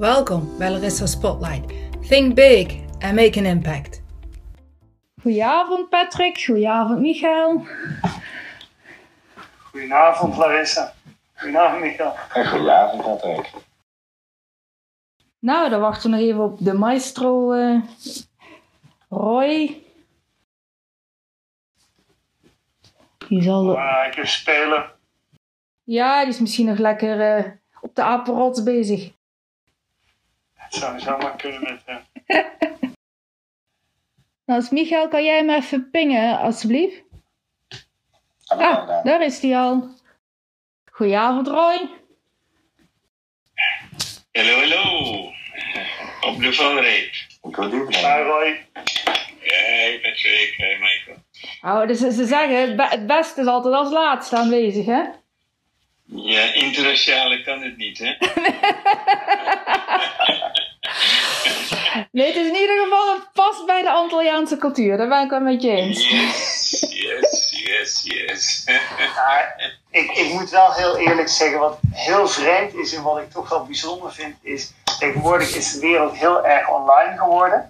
Welkom bij Larissa Spotlight. Think big and make an impact. Goedenavond Patrick, goedenavond Michael. Goedenavond Larissa. Goedenavond Michael. goedenavond Patrick. Nou, dan wachten we nog even op de maestro uh, Roy. Die zal... Even spelen. Ja, die is misschien nog lekker uh, op de apenrots bezig. Het zou zomaar kunnen met hem. nou, dus Michael, kan jij hem even pingen, alsjeblieft? Ah, daar is hij al. Goedenavond, Roy. Hallo, hallo. Op de valreep. Hi, Roy. Hey, Patrick. Hey, Michael. Oh, dus ze zeggen, het beste is altijd als laatste aanwezig, hè? Ja, internationale kan het niet, hè? nee, het is in ieder geval een past bij de Antilliaanse cultuur. Daar ben ik wel met je eens. Yes, yes, yes, yes. ik, ik moet wel heel eerlijk zeggen, wat heel vreemd is en wat ik toch wel bijzonder vind, is tegenwoordig is de wereld heel erg online geworden.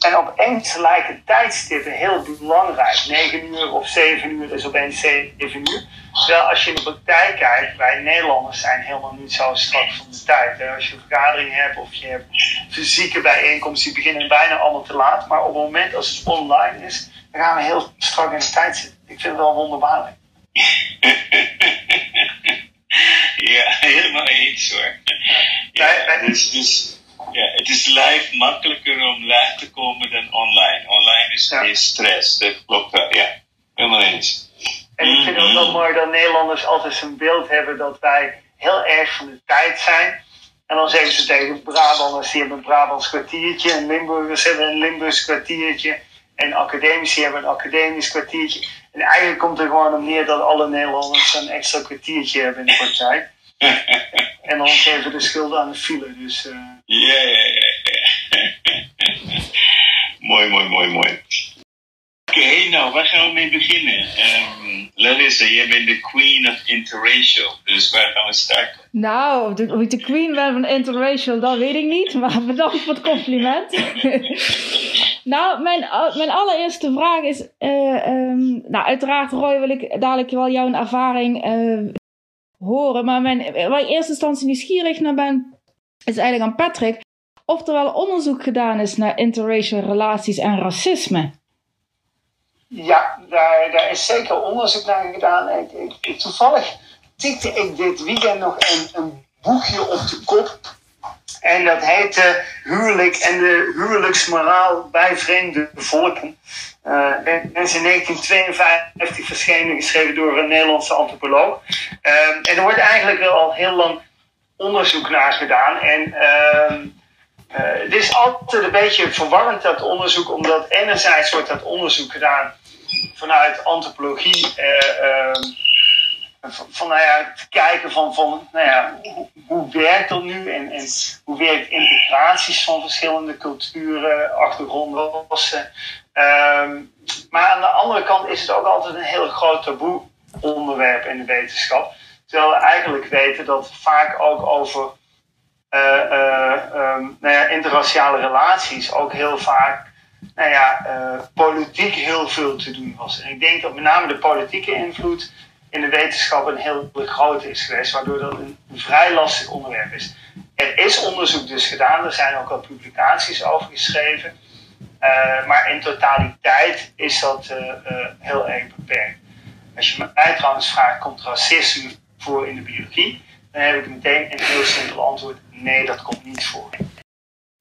En opeens lijken tijdstippen heel belangrijk. 9 uur of 7 uur is opeens 7 uur. Terwijl als je in de praktijk kijkt, wij Nederlanders zijn helemaal niet zo strak van de tijd. Als je een vergadering hebt of je hebt fysieke bijeenkomsten, die beginnen bijna allemaal te laat. Maar op het moment als het online is, dan gaan we heel strak in de tijd zitten. Ik vind het wel wonderbaarlijk. ja, helemaal eens hoor. Ja, ja, dus, dus ja, het is live makkelijker om live te komen dan online. Online is meer stress, dat klopt wel. Ja, helemaal eens. En ik vind het ook wel mhm. mooi dat Nederlanders altijd een beeld hebben dat wij heel erg van de tijd zijn. En dan zeggen ze tegen Brabanders, die hebben een Brabants kwartiertje. En Limburgers hebben een Limburgs kwartiertje. En academici hebben een academisch kwartiertje. En eigenlijk komt er gewoon op neer dat alle Nederlanders een extra kwartiertje hebben in de praktijk. en dan geven de schuld aan de file. Dus, uh... Ja. mooi, mooi, mooi, mooi. Oké, nou, waar gaan we mee beginnen? Um, Larissa, jij bent de queen of interracial, dus waar gaan we starten? Nou, of ik de queen ben van interracial, dat weet ik niet, maar bedankt voor het compliment. nou, mijn, mijn allereerste vraag is, uh, um, nou uiteraard Roy wil ik dadelijk wel jouw ervaring uh, horen, maar mijn, waar ik in eerste instantie nieuwsgierig naar ben, is eigenlijk aan Patrick, of er wel onderzoek gedaan is naar interracial relaties en racisme. Ja, daar, daar is zeker onderzoek naar gedaan. Ik, toevallig tikte ik dit weekend nog een, een boekje op de kop. En dat heette Huwelijk en de huwelijksmoraal bij vreemde volken. Uh, en is in 1952 verschenen, geschreven door een Nederlandse antropoloog. Uh, en er wordt eigenlijk al heel lang onderzoek naar gedaan. En het is altijd een beetje verwarrend dat onderzoek, omdat enerzijds wordt dat onderzoek gedaan vanuit antropologie uh, van, nou ja, te kijken van, van nou hoe, werkt dat nu en, en hoe werkt integraties van verschillende culturen, achtergronden. Um, maar aan de andere kant is het ook altijd een heel groot taboe onderwerp in de wetenschap. Terwijl we eigenlijk weten dat vaak ook over uh, uh, um, nou ja, interraciale relaties ook heel vaak nou ja, uh, politiek heel veel te doen was. En ik denk dat met name de politieke invloed in de wetenschap een heel grote is geweest, waardoor dat een, vrij lastig onderwerp is. Er is onderzoek dus gedaan, er zijn ook al publicaties over geschreven, maar in totaliteit is dat heel erg beperkt. Als je mij trouwens vraagt, komt racisme voor in de biologie? Dan heb ik meteen een heel simpel antwoord: nee, dat komt niet voor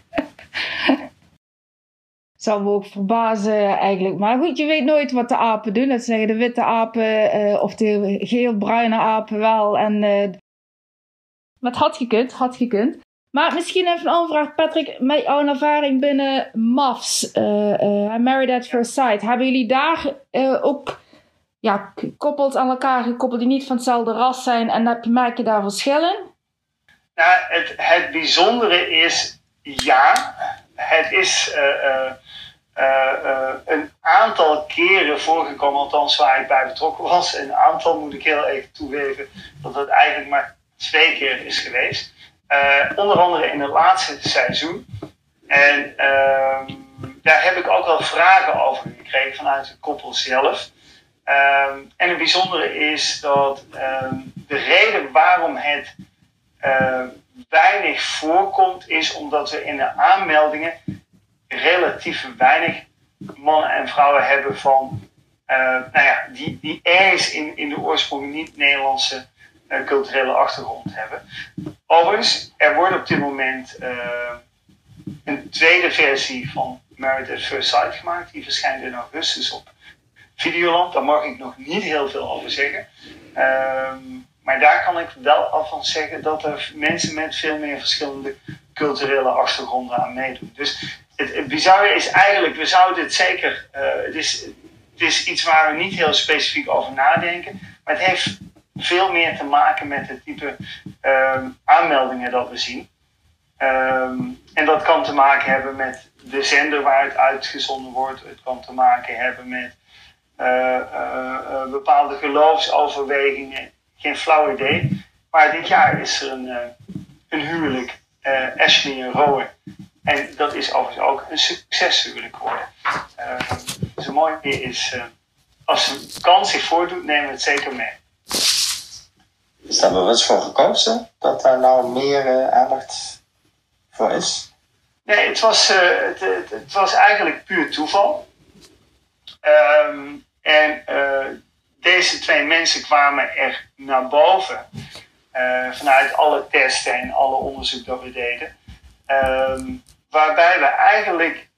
zou me ook verbazen eigenlijk. Maar goed, je weet nooit wat de apen doen. Dat zeggen de witte apen uh, of de geel-bruine apen wel. En uh, wat had gekund, had gekund. Maar misschien even een aanvraag, Patrick, met jouw ervaring binnen MAFS, uh, Married at First Sight. Hebben jullie daar ook ja, koppels aan elkaar gekoppeld die niet van hetzelfde ras zijn en heb, merk je daar verschillen? Nou, het, het bijzondere is ja. Het is uh, uh, een aantal keren voorgekomen, althans waar ik bij betrokken was. Een aantal moet ik heel even toegeven dat het eigenlijk maar twee keer is geweest. onder andere in het laatste seizoen. En ehm, daar heb ik ook wel vragen over gekregen vanuit het koppel zelf. Ehm, en het bijzondere is dat ehm, de reden waarom het weinig voorkomt, is omdat we in de aanmeldingen relatief weinig mannen en vrouwen hebben van, nou ja, die, die ergens in, in de oorsprong niet Nederlandse uh, culturele achtergrond hebben. Overigens, er wordt op dit moment een tweede versie van Married at First Sight gemaakt. Die verschijnt in augustus op Videoland. Daar mag ik nog niet heel veel over zeggen. Um, maar daar kan ik wel al van zeggen dat er mensen met veel meer verschillende culturele achtergronden aan meedoen. Dus het, bizarre is eigenlijk, we zouden het zeker, uh, het, is, het is iets waar we niet heel specifiek over nadenken, maar het heeft veel meer te maken met het type um, aanmeldingen dat we zien. Um, en dat kan te maken hebben met de zender waar het uitgezonden wordt. Het kan te maken hebben met bepaalde geloofsoverwegingen geen flauw idee. Maar dit jaar is er een, een huwelijk, Ashley en Rowan. En dat is overigens ook een succeshuwelijk geworden. Dus het mooie is, als een kans zich voordoet, nemen we het zeker mee. Is daar bewust voor gekozen dat daar nou meer aandacht voor is? Nee, het was, het, het, het, was eigenlijk puur toeval. Um, en deze twee mensen kwamen er naar boven. Uh, vanuit alle testen en alle onderzoek dat we deden. Um, waarbij we eigenlijk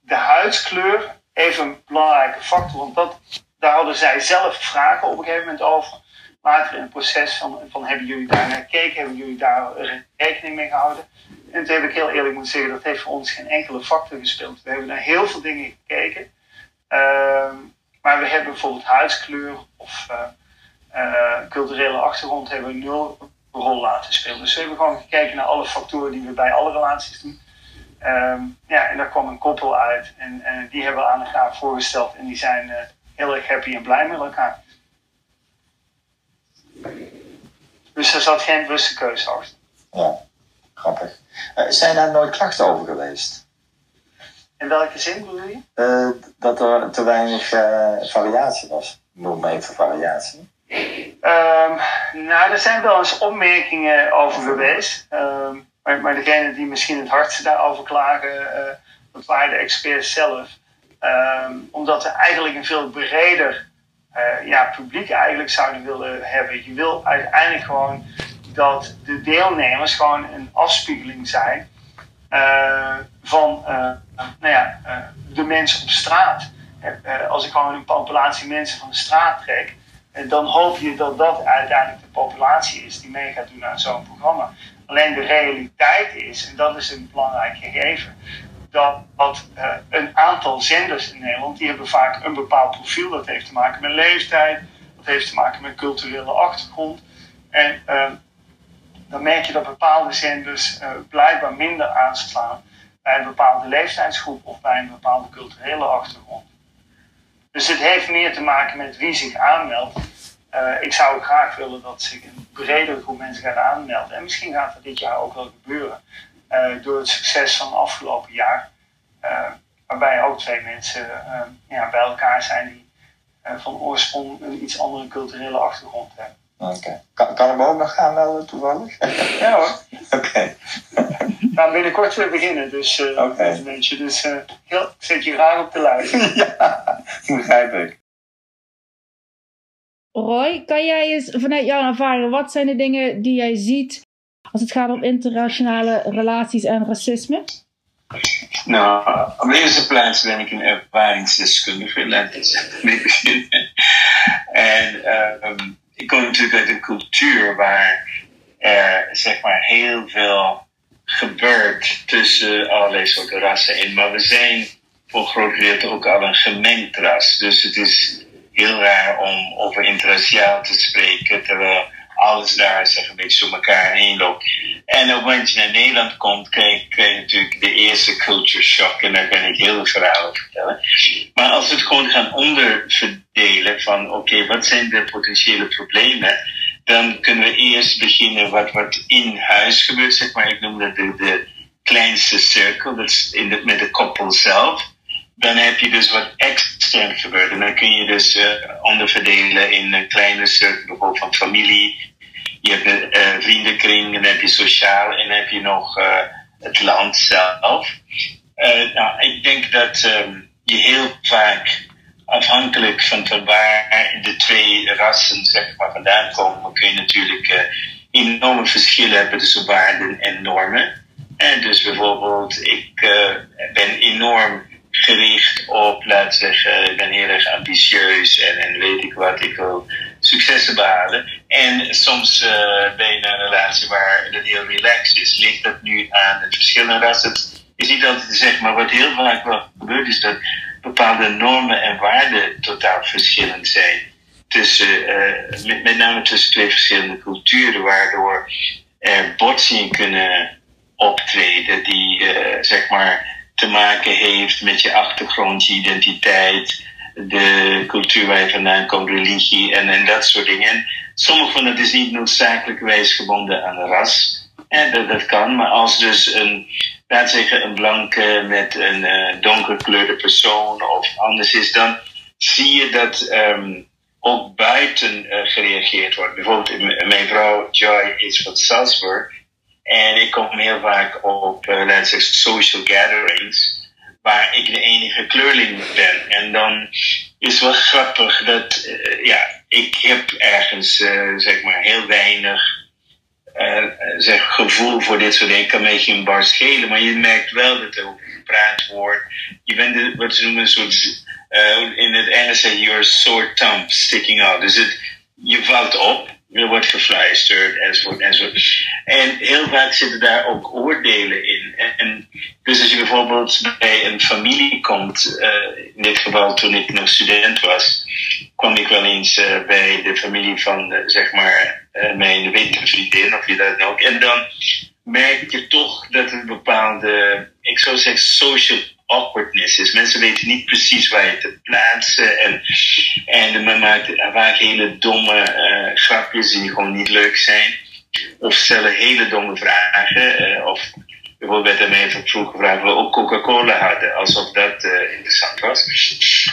de huidskleur even een belangrijke factor, want dat, daar hadden zij zelf vragen op een gegeven moment over. Later in het proces van, van hebben jullie daar naar gekeken, hebben jullie daar rekening mee gehouden? En toen heb ik heel eerlijk moeten zeggen, dat heeft voor ons geen enkele factor gespeeld. We hebben naar heel veel dingen gekeken. Um, maar we hebben bijvoorbeeld huidskleur of uh, uh, culturele achtergrond hebben we nul rol laten spelen. Dus we hebben gewoon gekeken naar alle factoren die we bij alle relaties doen. Um, ja, en daar kwam een koppel uit en, en die hebben we aan elkaar voorgesteld en die zijn uh, heel erg happy en blij met elkaar. Dus er zat geen bewuste keuze achter. Ja, grappig. zijn daar nooit klachten over geweest? In welke zin bedoel je? Uh, dat er te weinig uh, variatie was. Noem maar even variatie. Um, nou, er zijn wel eens opmerkingen over geweest. Um, maar, maar degene die misschien het hardste daarover klagen, uh, dat waren de experts zelf. Um, omdat we eigenlijk een veel breder ja, publiek eigenlijk zouden willen hebben. Je wil uiteindelijk gewoon dat de deelnemers gewoon een afspiegeling zijn van nou ja, uh, de mensen op straat. als ik gewoon een populatie mensen van de straat trek, dan hoop je dat dat uiteindelijk de populatie is die mee gaat doen aan zo'n programma. Alleen de realiteit is, en dat is een belangrijk gegeven, dat, dat een aantal zenders in Nederland, die hebben vaak een bepaald profiel. Dat heeft te maken met leeftijd, dat heeft te maken met culturele achtergrond. En dan merk je dat bepaalde zenders blijkbaar minder aanslaan bij een bepaalde leeftijdsgroep of bij een bepaalde culturele achtergrond. Dus het heeft meer te maken met wie zich aanmeldt. Uh, ik zou graag willen dat zich een bredere groep mensen gaat aanmelden. En misschien gaat dat dit jaar ook wel gebeuren. Uh, door het succes van het afgelopen jaar. waarbij ook twee mensen ja, bij elkaar zijn die van oorsprong een iets andere culturele achtergrond hebben. Oké. Kan, kan ik me ook nog aanmelden toevallig? Ja hoor. Oké. Nou, binnenkort weer beginnen, dus uh, okay. mensen. Dus uh, heel, ik zet je graag op de lijst. ja, begrijp ik. Roy, kan jij eens vanuit jouw ervaring, wat zijn de dingen die jij ziet als het gaat om internationale relaties en racisme? Nou, op de eerste plaats ben ik een ervaringsdeskundige, laat ik mee beginnen. En uh, ik kom natuurlijk uit een cultuur waar er zeg maar heel veel gebeurt tussen allerlei soorten rassen in. Maar we zijn voor een groot gedeelte ook al een gemengd ras. Dus het is heel raar om over interraciaal te spreken, terwijl alles daar zeg een beetje door elkaar heen loopt. En op het moment je naar Nederland komt, krijg, je natuurlijk de eerste culture shock. En daar kan ik heel veel verhalen vertellen. Maar als we het gewoon gaan onderverdelen van oké, wat zijn de potentiële problemen? Dan kunnen we eerst beginnen wat, wat in huis gebeurt, zeg maar. Ik noem dat de, de kleinste cirkel, dat is in de, met de koppel zelf. Dan heb je dus wat extern gebeurt. En dan kun je dus uh, onderverdelen in een kleine cirkel, bijvoorbeeld van familie. Je hebt een uh, vriendenkring, dan heb je sociaal en dan heb je nog uh, het land zelf. nou, ik denk dat um, je heel vaak afhankelijk van waar de twee rassen zeg maar, vandaan komen, kun je natuurlijk uh, enorme verschillen hebben tussen waarden en normen. En dus bijvoorbeeld, ik uh, ben enorm gericht op, laten zeggen, ik ben heel erg ambitieus en, en weet ik wat, ik wil successen behalen. En soms uh, ben je in een relatie waar het heel relaxed is. Ligt dat nu aan het verschillende rassen? Het is niet altijd te zeggen, maar wat heel vaak wel gebeurt is dat bepaalde normen en waarden totaal verschillend zijn. Tussen, uh, met, met, name tussen twee verschillende culturen, waardoor er botsingen kunnen optreden die uh, zeg maar te maken heeft met je achtergrond, je identiteit, de cultuur waar je vandaan komt, religie en, en dat soort dingen. En sommige van het is niet noodzakelijkerwijs gebonden aan ras. En dat, dat kan, maar als dus een laat zeggen, een blanke met een uh, donkerkleurde persoon of anders is, dan zie je dat um, ook buiten uh, gereageerd wordt. Bijvoorbeeld, mijn vrouw Joy is van Salzburg en ik kom heel vaak op, uh, laat zeggen, social gatherings waar ik de enige kleurling ben. En dan is het wel grappig dat, ja, ik heb ergens, zeg maar, heel weinig uh, zeg, gevoel voor dit soort dingen kan met je een bar schelen. Maar je merkt wel dat er gepraat wordt. Je bent wat ze noemen een soort, uh, in het Engels zeg je, your sore thumb sticking out. Dus het, je valt op, wordt gefluisterd, enzovoort, enzovoort. En heel vaak zitten daar ook oordelen in. En, dus als je bijvoorbeeld bij een familie komt, uh, in dit geval toen ik nog student was, kwam ik wel eens uh, bij de familie van, uh, zeg maar, mijn witte vriendin, of je dat ook. En dan merk je toch dat een bepaalde, ik zou zeggen, social awkwardness is. Mensen weten niet precies waar je te plaatsen. En, en men maakt vaak hele domme uh, grapjes die gewoon niet leuk zijn. Of stellen hele domme vragen. Uh, of bijvoorbeeld werd er mij vroeg gevraagd of we ook Coca-Cola hadden. Alsof dat uh, interessant was.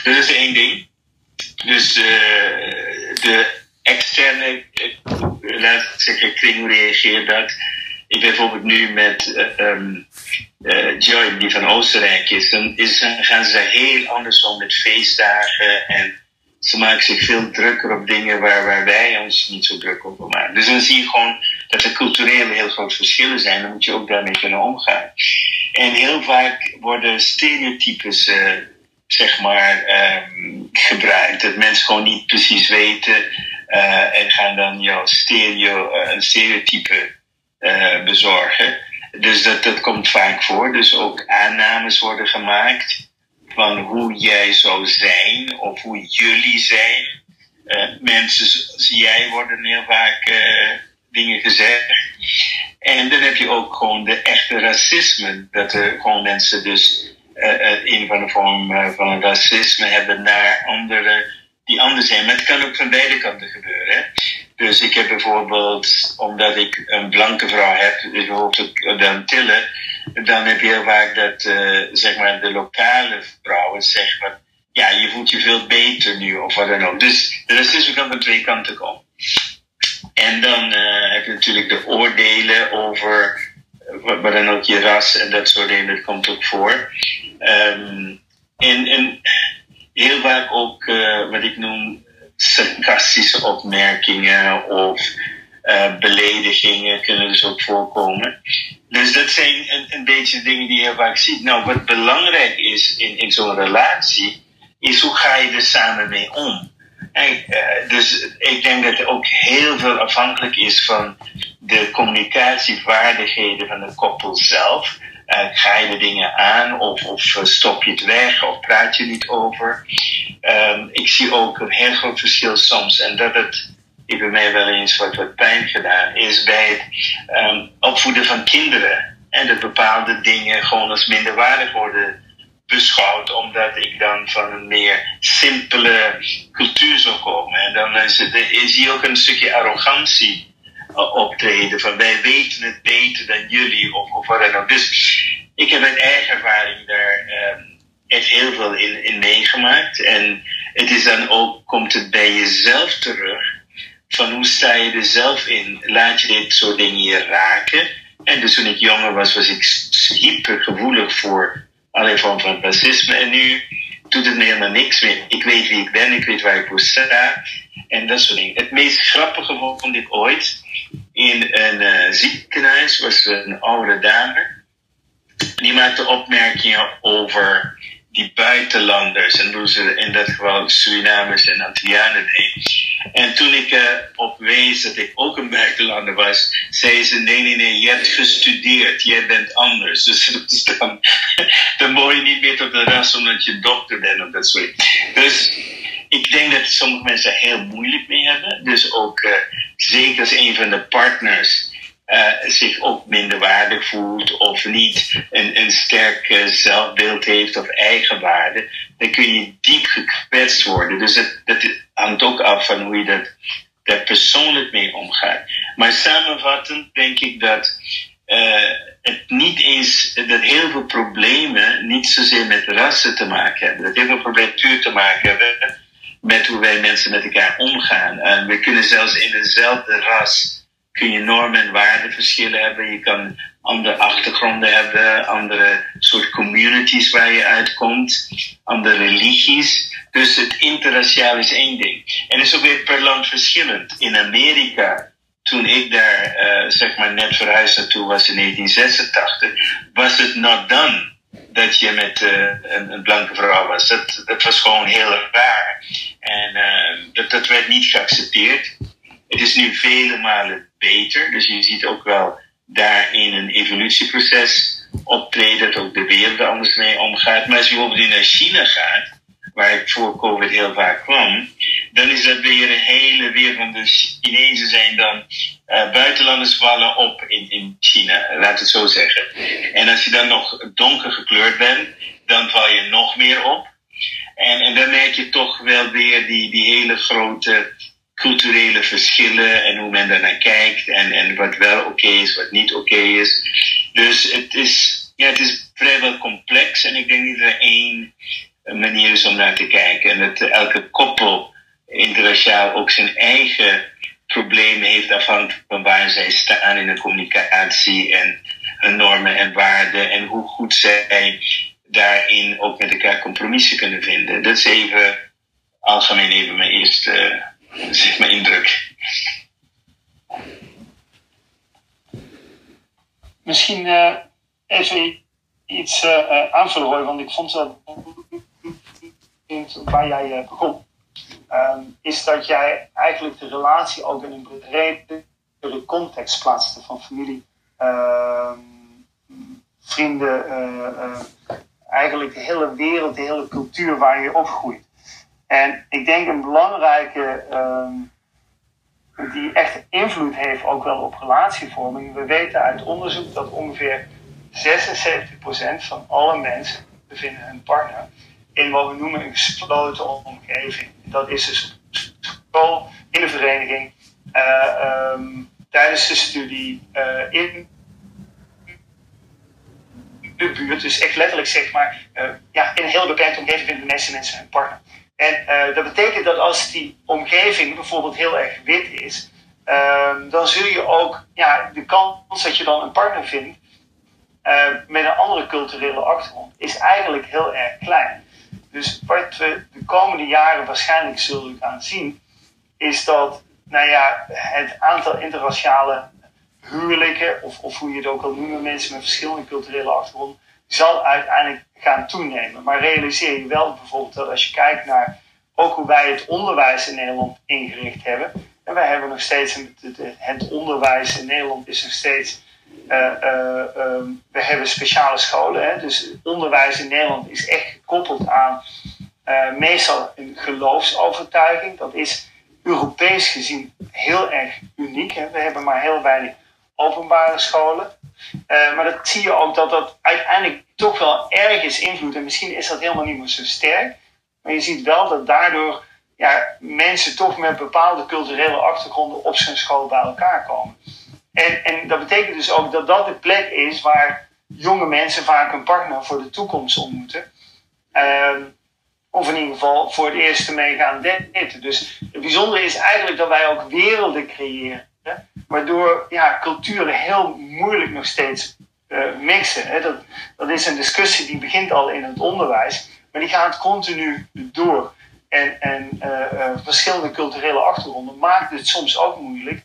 Dat is één ding. Dus de externe, laat ik zeggen, kring reageert dat. Ik ben bijvoorbeeld nu met um, uh, Joy, die van Oostenrijk is, dan, gaan ze heel anders om met feestdagen en ze maken zich veel drukker op dingen waar, wij ons niet zo druk op maken. Dus dan zie je gewoon dat er cultureel heel grote verschillen zijn. Dan moet je ook daarmee kunnen omgaan. En heel vaak worden stereotypes, uh, zeg maar, um, gebruikt. Dat mensen gewoon niet precies weten uh, en gaan dan jouw stereo, een stereotype bezorgen. Dus dat, dat komt vaak voor. Dus ook aannames worden gemaakt van hoe jij zou zijn of hoe jullie zijn. Uh, mensen zoals jij worden heel vaak uh, dingen gezegd. En dan heb je ook gewoon de echte racisme. Dat er gewoon mensen dus uh, een van de vorm van racisme hebben naar anderen die anders zijn. Maar het kan ook van beide kanten gebeuren. Hè? Dus ik heb bijvoorbeeld, omdat ik een blanke vrouw heb, bijvoorbeeld de Antillen, dan heb je heel vaak dat uh, zeg maar de lokale vrouwen zeggen ja, je voelt je veel beter nu of wat dan ook. Dus de racisme kan van twee kanten komen. En dan uh, heb je natuurlijk de oordelen over wat, wat dan ook je ras en dat soort dingen, dat komt ook voor. Um, en, en heel vaak ook wat ik noem sarcastische opmerkingen of uh, beledigingen kunnen dus ook voorkomen. Dus dat zijn een, beetje dingen die je vaak ziet. Nou, wat belangrijk is in, in zo'n relatie, is hoe ga je er samen mee om? En, uh, dus ik denk dat het ook heel veel afhankelijk is van de communicatievaardigheden van de koppel zelf. Uh, ga je de dingen aan of, of stop je het weg of praat je niet over? Um, ik zie ook een heel groot verschil soms en dat het bij mij wel eens wat, pijn gedaan is bij het um, opvoeden van kinderen. En dat bepaalde dingen gewoon als minderwaardig worden beschouwd, omdat ik dan van een meer simpele cultuur zou komen. En dan is, het, is hier ook een stukje arrogantie optreden, van wij weten het beter dan jullie, of, of wat dan ook. Dus ik heb een eigen ervaring daar um, echt heel veel in, in meegemaakt. En het is dan ook, komt het bij jezelf terug, van hoe sta je er zelf in? Laat je dit soort dingen hier raken? En dus toen ik jonger was, was ik hyper gevoelig voor allerlei vormen van racisme. En nu doet het me helemaal niks meer. Ik weet wie ik ben, ik weet waar ik voor sta. En dat soort dingen. Het meest grappige vond ik ooit in een uh, ziekenhuis was een oude dame. Die maakte opmerkingen over die buitenlanders, en hoe ze in dat geval Surinamers en Antillianen deed. En toen ik uh, op wees dat ik ook een buitenlander was, zei ze: Nee, nee, nee, je hebt gestudeerd, jij bent anders. Dus, dus dan, dan moet je niet meer tot de ras omdat je dokter bent of dat soort Dus ik denk dat sommige mensen er heel moeilijk mee hebben. Dus ook uh, zeker als een van de partners uh, zich ook minder waardig voelt of niet een, een sterk uh, zelfbeeld heeft of eigenwaarde, dan kun je diep gekwetst worden. Dus dat, hangt ook af van hoe je dat, daar persoonlijk mee omgaat. Maar samenvattend denk ik dat het niet eens, dat heel veel problemen niet zozeer met rassen te maken hebben. Dat heel veel problemen te maken hebben met hoe wij mensen met elkaar omgaan. En we kunnen zelfs in dezelfde ras kun je normen en waardeverschillen hebben. Je kan andere achtergronden hebben, andere soort communities waar je uitkomt, andere religies. Dus het interraciaal is één ding. En is ook weer per land verschillend. In Amerika, toen ik daar uh, zeg maar net verhuisd naartoe was in 1986, was het not done dat je met uh, een, een, blanke vrouw was. Dat, dat was gewoon heel raar. En uh, dat, dat werd niet geaccepteerd. Het is nu vele malen beter. Dus je ziet ook wel daarin een evolutieproces optreden, dat ook de wereld er anders mee omgaat. Maar als je bijvoorbeeld naar China gaat, waar ik voor COVID heel vaak kwam, dan is dat weer een hele wereld de Chinezen zijn dan uh, buitenlanders vallen op in, in China, laat het zo zeggen. En als je dan nog donker gekleurd bent, dan val je nog meer op. En, en dan merk je toch wel weer die, die hele grote culturele verschillen en hoe men daarnaar kijkt en, en wat wel oké is, wat niet oké is. Dus het is, ja, het is vrijwel complex en ik denk niet dat er één manier is om naar te kijken. En dat elke koppel interraciaal ook zijn eigen problemen heeft afhankelijk van waar zij staan in de communicatie en hun normen en waarden en hoe goed zij daarin ook met elkaar compromissen kunnen vinden. Dat is even algemeen even mijn eerste dat is mijn indruk. Misschien uh, even iets uh, aanvullen, Roy, want ik vond dat waar jij uh, begon, um, is dat jij eigenlijk de relatie ook in een bredere context plaatste van familie, ehm, vrienden, eigenlijk de hele wereld, de hele cultuur waar je opgroeit. En ik denk een belangrijke, um, die echt invloed heeft ook wel op relatievorming. We weten uit onderzoek dat ongeveer 76% van alle mensen bevinden hun partner in wat we noemen een gesloten omgeving. Dat is dus school, in een vereniging, uh, um, tijdens de studie, uh, in de buurt. Dus echt letterlijk zeg maar, uh, ja, in een heel beperkte omgeving vinden de meeste mensen hun partner. En dat betekent dat als die omgeving bijvoorbeeld heel erg wit is, uh, dan zul je ook ja, de kans dat je dan een partner vindt met een andere culturele achtergrond is eigenlijk heel erg klein. Dus wat we de komende jaren waarschijnlijk zullen gaan zien, is dat nou ja, het aantal interraciale huwelijken, of, of hoe je het ook al noemen, mensen met verschillende culturele achtergronden, zal uiteindelijk gaan toenemen. Maar realiseer je wel bijvoorbeeld dat als je kijkt naar ook hoe wij het onderwijs in Nederland ingericht hebben. En wij hebben nog steeds, het onderwijs in Nederland is nog steeds, um, we hebben speciale scholen. Hè? Dus onderwijs in Nederland is echt gekoppeld aan uh, meestal een geloofsovertuiging. Dat is Europees gezien heel erg uniek. Hè? We hebben maar heel weinig openbare scholen. maar dat zie je ook dat dat uiteindelijk toch wel ergens invloed. En misschien is dat helemaal niet meer zo sterk. Maar je ziet wel dat daardoor ja, mensen toch met bepaalde culturele achtergronden op zijn school bij elkaar komen. En, en dat betekent dus ook dat dat de plek is waar jonge mensen vaak een partner voor de toekomst ontmoeten. Ehm, of in ieder geval voor het eerst mee gaan daten. Dus het bijzondere is eigenlijk dat wij ook werelden creëren. Hè? Waardoor ja, culturen heel moeilijk nog steeds uh, mixen. Hè? Dat, dat is een discussie die begint al in het onderwijs. Maar die gaat continu door. En, en uh, uh, verschillende culturele achtergronden maakt het soms ook moeilijk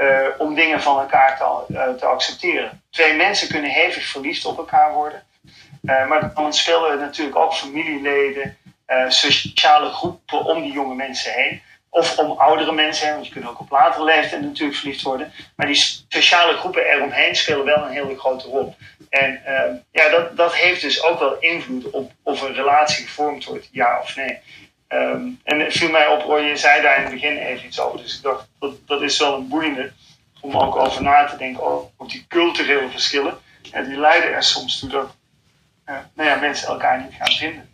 uh, om dingen van elkaar te, te, accepteren. Twee mensen kunnen hevig verliefd op elkaar worden. maar dan spelen natuurlijk ook familieleden, sociale groepen om die jonge mensen heen. Of om oudere mensen heen, want je kunt ook op latere leeftijd natuurlijk verliefd worden. Maar die sociale groepen eromheen spelen wel een hele grote rol. En ja, dat, dat heeft dus ook wel invloed op of een relatie gevormd wordt, ja of nee. Um, en het viel mij op, hoor, je zei daar in het begin even iets over. Dus ik dacht, dat, dat is wel een boeiende om ook over na te denken over die culturele verschillen. En die leiden er soms toe dat uh, nou ja, mensen elkaar niet gaan vinden.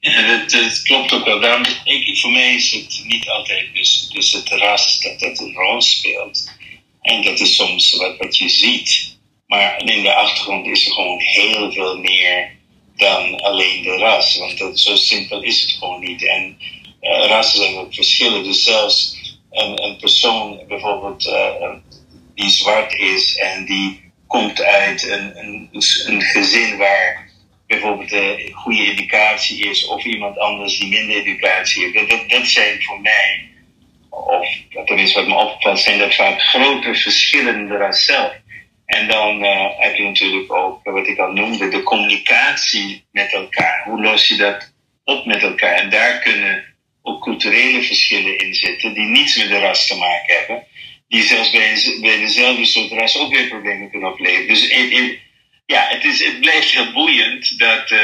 Ja, dat, klopt ook wel. Daarom, ik, voor mij is het niet altijd dus, dus het ras dat dat een rol speelt. En dat is soms wat, wat je ziet. Maar in de achtergrond is er gewoon heel veel meer dan alleen de ras. Want dat, zo simpel is het gewoon niet. En uh, rassen zijn ook verschillen. Dus zelfs een, persoon bijvoorbeeld uh, die zwart is en die komt uit een, een, een gezin waar bijvoorbeeld een goede educatie is, of iemand anders die minder educatie heeft. Dat, dat, dat zijn voor mij, of tenminste wat me opvalt, zijn dat vaak grote verschillen in de ras zelf. En dan uh, heb je natuurlijk ook wat ik al noemde, de communicatie met elkaar. Hoe los je dat op met elkaar? En daar kunnen ook culturele verschillen in zitten, die niets met de ras te maken hebben. Die zelfs bij, bij dezelfde soort ras ook weer problemen kunnen opleveren. Dus in, ja, het, is, het blijft heel boeiend dat, uh,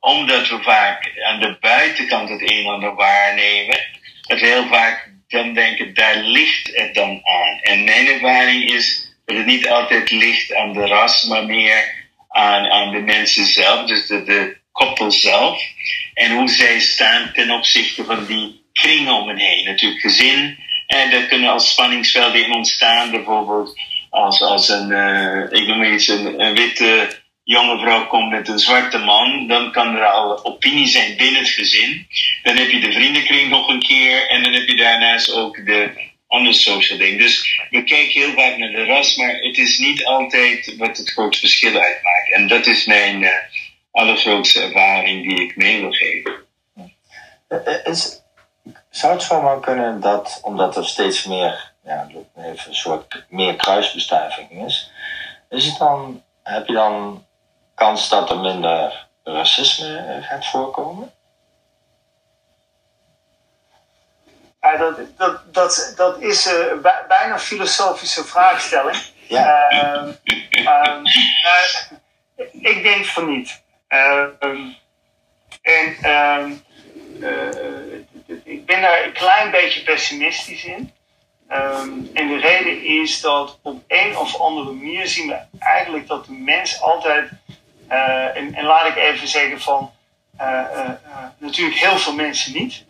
omdat we vaak aan de buitenkant het een en ander waarnemen, dat we heel vaak dan denken, daar ligt het dan aan. En mijn ervaring is dat het niet altijd ligt aan de ras, maar meer aan, aan de mensen zelf, dus de, de koppel zelf. En hoe zij staan ten opzichte van die kring om hen heen. Natuurlijk gezin. En er kunnen als spanningsvelden in ontstaan, bijvoorbeeld als, als een, uh, ik noem iets, een witte jonge vrouw komt met een zwarte man, dan kan er al opinie zijn binnen het gezin. Dan heb je de vriendenkring nog een keer en dan heb je daarnaast ook de ander social ding. Dus we kijken heel vaak naar de ras, maar het is niet altijd wat het groot verschil uitmaakt. En dat is mijn uh, allergrootste ervaring die ik mee wil geven. Eh, eh, is, zou het zomaar kunnen dat, omdat er steeds meer, ja, een soort meer kruisbestuiving is, is het dan, heb je dan kans dat er minder racisme gaat voorkomen? Ja, dat, dat, dat, dat is uh, bijna een filosofische vraagstelling. Ja. Uh, uh, ik denk van niet. Ehm, en eh, ik ben daar een klein beetje pessimistisch in. en de reden is dat op een of andere manier zien we eigenlijk dat de mens altijd, eh, en, en, laat ik even zeggen van, natuurlijk heel veel mensen niet,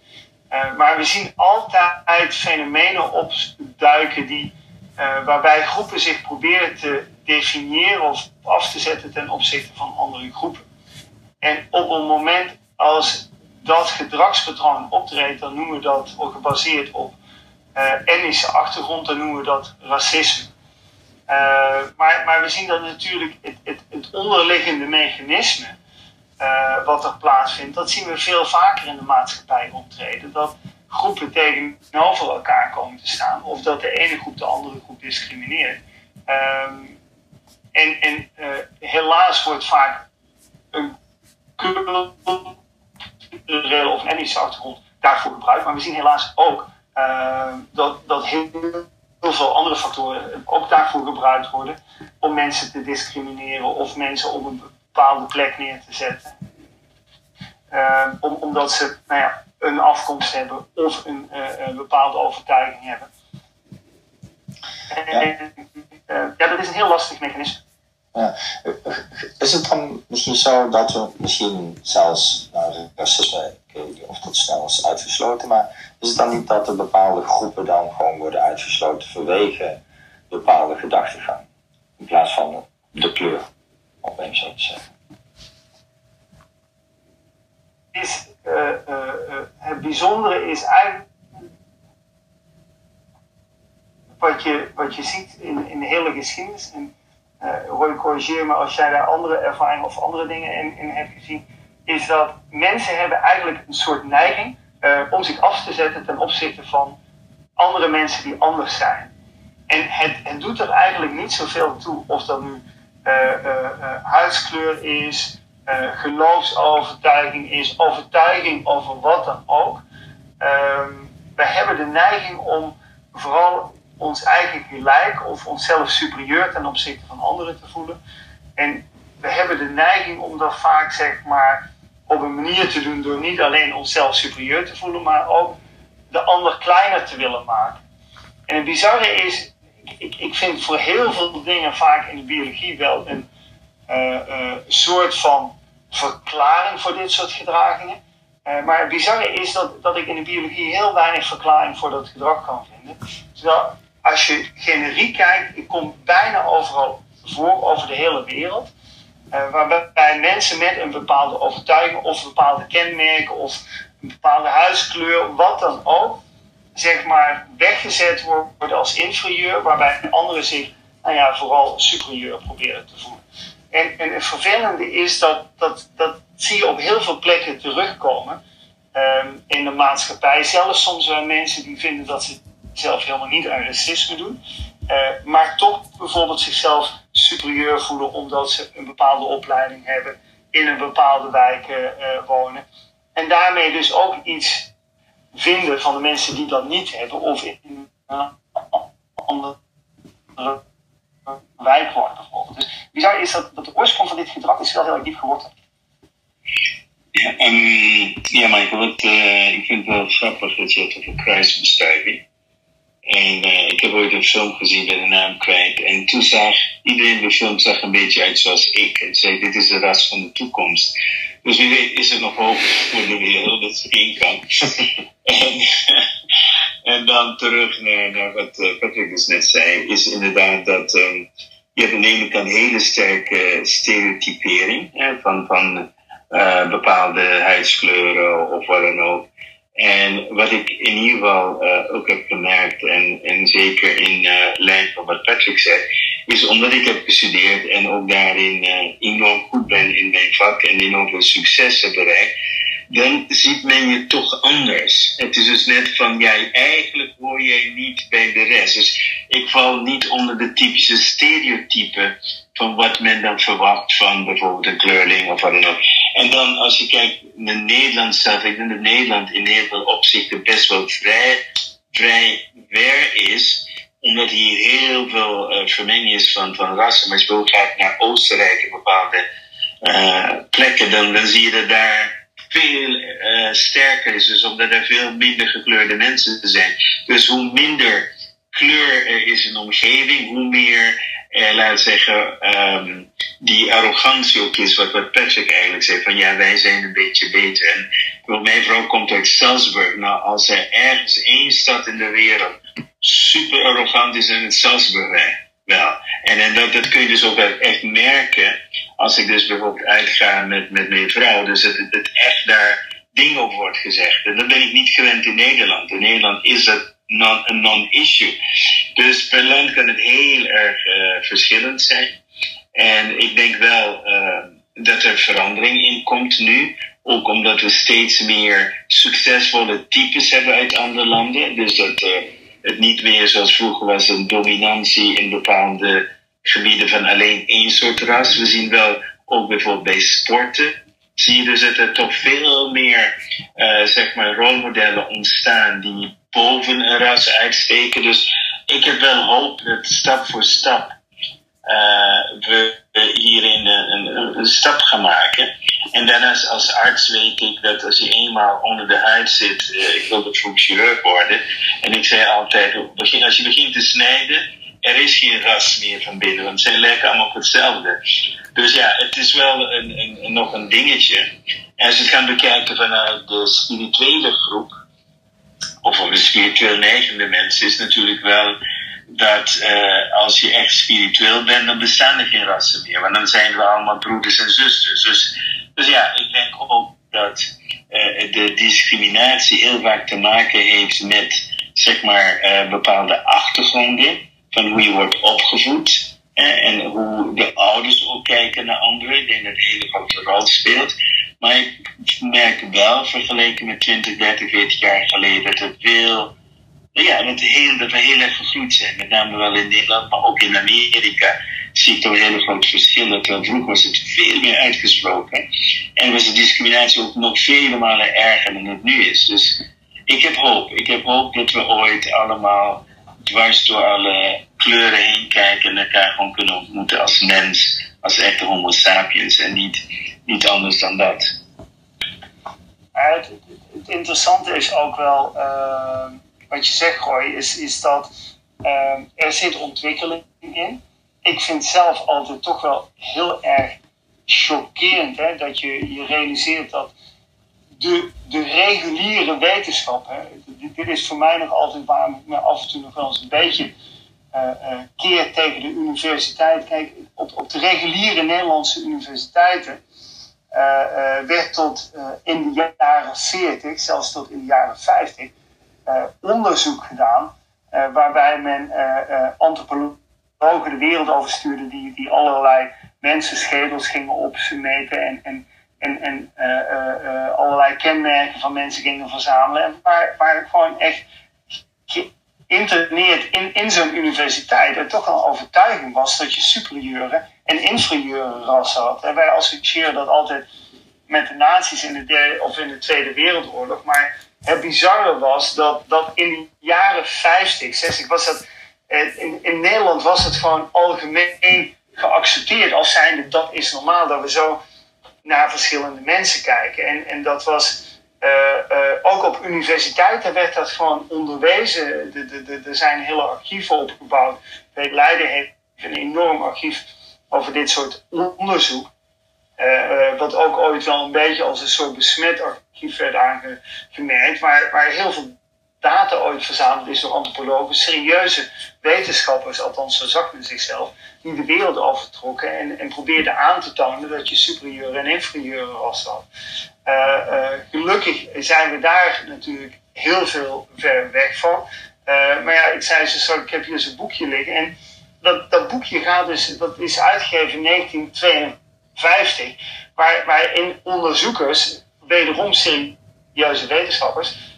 uh, maar we zien altijd fenomenen opduiken die, uh, waarbij groepen zich proberen te definiëren of af te zetten ten opzichte van andere groepen. En op een moment als dat gedragspatroon optreedt, dan noemen we dat, gebaseerd op uh, etnische achtergrond, dan noemen we dat racisme. maar, maar we zien dat natuurlijk het, het onderliggende mechanisme uh, wat er plaatsvindt, dat zien we veel vaker in de maatschappij optreden. Dat groepen tegenover elkaar komen te staan, of dat de ene groep de andere groep discrimineert. Um, en en uh, helaas wordt vaak een culturele of etnische achtergrond daarvoor gebruikt, maar we zien helaas ook uh, dat, dat heel heel veel andere factoren ook daarvoor gebruikt worden om mensen te discrimineren of mensen op een bepaalde plek neer te zetten. Uh, om, omdat ze nou ja, een afkomst hebben of een, uh, een bepaalde overtuiging hebben. En, ja, dat is een heel lastig mechanisme. Ja. Is het dan misschien zo dat we misschien zelfs nou, racisme, of dat snel is uitgesloten, maar is het dan niet dat er bepaalde groepen dan gewoon worden uitgesloten vanwege bepaalde gedachtegang? In plaats van de kleur, om even zo te zeggen. Is, uh, uh, het bijzondere is eigenlijk wat je, wat je ziet in, in de hele geschiedenis. En, uh, Roy, corrigeer me als jij daar andere ervaringen of andere dingen in, in hebt gezien. Is dat mensen hebben eigenlijk een soort neiging uh, om zich af te zetten ten opzichte van andere mensen die anders zijn. En het, het doet er eigenlijk niet zoveel toe of dat nu huidskleur is, geloofsovertuiging is, overtuiging over wat dan ook. Ehm, we hebben de neiging om vooral ons eigen gelijk of onszelf superieur ten opzichte van anderen te voelen. En we hebben de neiging om dat vaak zeg maar op een manier te doen door niet alleen onszelf superieur te voelen, maar ook de ander kleiner te willen maken. En het bizarre is, ik, ik vind voor heel veel dingen vaak in de biologie wel een uh, uh, soort van verklaring voor dit soort gedragingen. Uh, maar het bizarre is dat, dat ik in de biologie heel weinig verklaring voor dat gedrag kan vinden. Terwijl als je generiek kijkt, ik kom bijna overal voor over de hele wereld. Uh, waarbij mensen met een bepaalde overtuiging of bepaalde kenmerken of een bepaalde huidskleur, wat dan ook, zeg maar weggezet worden als inferieur, waarbij anderen zich nou ja, vooral superieur proberen te voelen. En, en het vervelende is dat, dat dat zie je op heel veel plekken terugkomen um, in de maatschappij. Zelfs soms wel mensen die vinden dat ze zelf helemaal niet aan racisme doen. Uh, maar toch bijvoorbeeld zichzelf superieur voelen omdat ze een bepaalde opleiding hebben, in een bepaalde wijk uh, wonen. En daarmee dus ook iets vinden van de mensen die dat niet hebben of in een andere wijk wonen bijvoorbeeld. Dus bizar is dat, de oorsprong van dit gedrag is wel heel erg diep geworteld. Ja, um, ja Michael, uh, ik vind het wel grappig dat je het over. En uh, ik heb ooit een film gezien, ben de naam kwijt. En toen zag iedereen de film zag een beetje uit zoals ik. En zei, dit is de ras van de toekomst. Dus wie weet is er nog hoop voor de wereld, dat is één kant. en, en dan terug naar, naar wat uh, Patrick dus net zei, is inderdaad dat um, je hebt aan de ene kant hele sterke stereotypering hè, van, van uh, bepaalde huidskleuren of wat dan ook. En wat ik in ieder geval uh, ook heb gemerkt, en, en zeker in uh, lijn van wat Patrick zegt, is omdat ik heb gestudeerd en ook daarin enorm goed ben in mijn vak en enorm veel succes heb bereikt, dan ziet men je toch anders. Het is dus net van, jij eigenlijk hoor jij niet bij de rest. Dus ik val niet onder de typische stereotypen van wat men dan verwacht van bijvoorbeeld een kleurling of wat dan ook. En dan als je kijkt naar Nederland zelf, ik denk dat Nederland in heel veel opzichten best wel vrij, vrij ver is, omdat hier heel veel uh, vermenging is van, van rassen. Maar als je bijvoorbeeld gaat naar Oostenrijk en bepaalde uh, plekken, dan, dan zie je dat daar veel uh, sterker is. Dus omdat er veel minder gekleurde mensen zijn. Dus hoe minder kleur er is in de omgeving, hoe meer eh, laat zeggen, um, die arrogantie ook is, wat, wat Patrick eigenlijk zei, van ja, wij zijn een beetje beter. En mijn vrouw komt uit Salzburg. Nou, als er ergens één stad in de wereld super arrogant is, dan het Salzburg wel. En, en dat, dat kun je dus ook echt merken als ik dus bijvoorbeeld uitga met, met mijn vrouw. Dus dat het, echt daar dingen op wordt gezegd. En dat ben ik niet gewend in Nederland. In Nederland is dat non, een non-issue. Dus per land kan het heel erg uh, verschillend zijn. En ik denk wel uh, dat er verandering in komt nu. Ook omdat we steeds meer succesvolle types hebben uit andere landen. Dus dat uh, het niet meer zoals vroeger was een dominantie in bepaalde gebieden van alleen één soort ras. We zien wel ook bijvoorbeeld bij sporten zie je dus dat er toch veel meer uh, zeg maar rolmodellen ontstaan die boven een ras uitsteken. Dus ik heb wel hoop dat stap voor stap we hierin een, een, stap gaan maken. En daarnaast als arts weet ik dat als je eenmaal onder de huid zit, uh, ik wil bijvoorbeeld chirurg worden. En ik zei altijd, als je begint te snijden er is geen ras meer van binnen, want ze lijken allemaal op hetzelfde. Dus ja, het is wel een, een, nog een dingetje. En als je het gaat bekijken vanuit de spirituele groep, of een spiritueel neigende mensen, is natuurlijk wel dat uh, als je echt spiritueel bent, dan bestaan er geen rassen meer. Want dan zijn we allemaal broeders en zusters. Dus, dus ja, ik denk ook dat uh, de discriminatie heel vaak te maken heeft met zeg maar uh, bepaalde achtergronden van hoe je wordt opgevoed. en hoe de ouders ook kijken naar anderen. Ik denk dat een hele grote rol speelt. Maar ik merk wel, vergeleken met 20, 30, 40 jaar geleden, dat het veel ja, dat, heel, dat we heel erg gegroeid zijn. Met name wel in Nederland, maar ook in Amerika zie ik toch een hele groot verschil. Dat vroeger was het veel meer uitgesproken. En was de discriminatie ook nog vele malen erger dan het nu is. Dus ik heb hoop. Ik heb hoop dat we ooit allemaal dwars door alle kleuren heen kijken en elkaar gewoon kunnen ontmoeten als mens, als echte homo sapiens en niet, niet anders dan dat. Het, interessante is ook wel, uh, wat je zegt, Gooi, is, is dat uh, er zit ontwikkeling in. Ik vind zelf altijd toch wel heel erg chockerend hè, dat je je realiseert dat de, de reguliere wetenschap, hè, dit, is voor mij nog altijd waar ik me af en toe nog wel eens een beetje uh, keer tegen de universiteit. Kijk, op, op de reguliere Nederlandse universiteiten uh, werd tot in de jaren 40, zelfs tot in de jaren 50, onderzoek gedaan. waarbij men antropologen de wereld overstuurde die, die allerlei mensen schedels gingen opmeten en, en, en, en allerlei kenmerken van mensen gingen verzamelen. En waar, waar gewoon echt geïnterneerd in, in zo'n universiteit er toch een overtuiging was dat je superieure en inferieure rassen had. En wij associëren dat altijd met de nazi's in de, derde, of in de Tweede Wereldoorlog. Maar het bizarre was dat, dat in de jaren 50, 60 was dat. In, in Nederland was het gewoon algemeen geaccepteerd als zijnde dat is normaal dat we zo naar verschillende mensen kijken. En, en dat was uh, uh, ook op universiteiten werd dat gewoon onderwezen. Er zijn hele archieven opgebouwd. Leiden heeft een enorm archief over dit soort onderzoek. Uh, wat ook ooit wel een beetje als een soort besmet archief werd aangemerkt. Waar, waar heel veel data ooit verzameld is door antropologen, serieuze wetenschappers, althans zo zag men zichzelf, die de wereld overtrokken en, en probeerden aan te tonen dat je superieure en inferieure ras had. Uh, gelukkig zijn we daar natuurlijk heel veel ver weg van. Maar ja, ik zei ze zo, ik heb hier zo'n boekje liggen. En dat, dat boekje gaat dus, dat is uitgegeven in 1952, waar, waarin onderzoekers, wederom serieuze wetenschappers,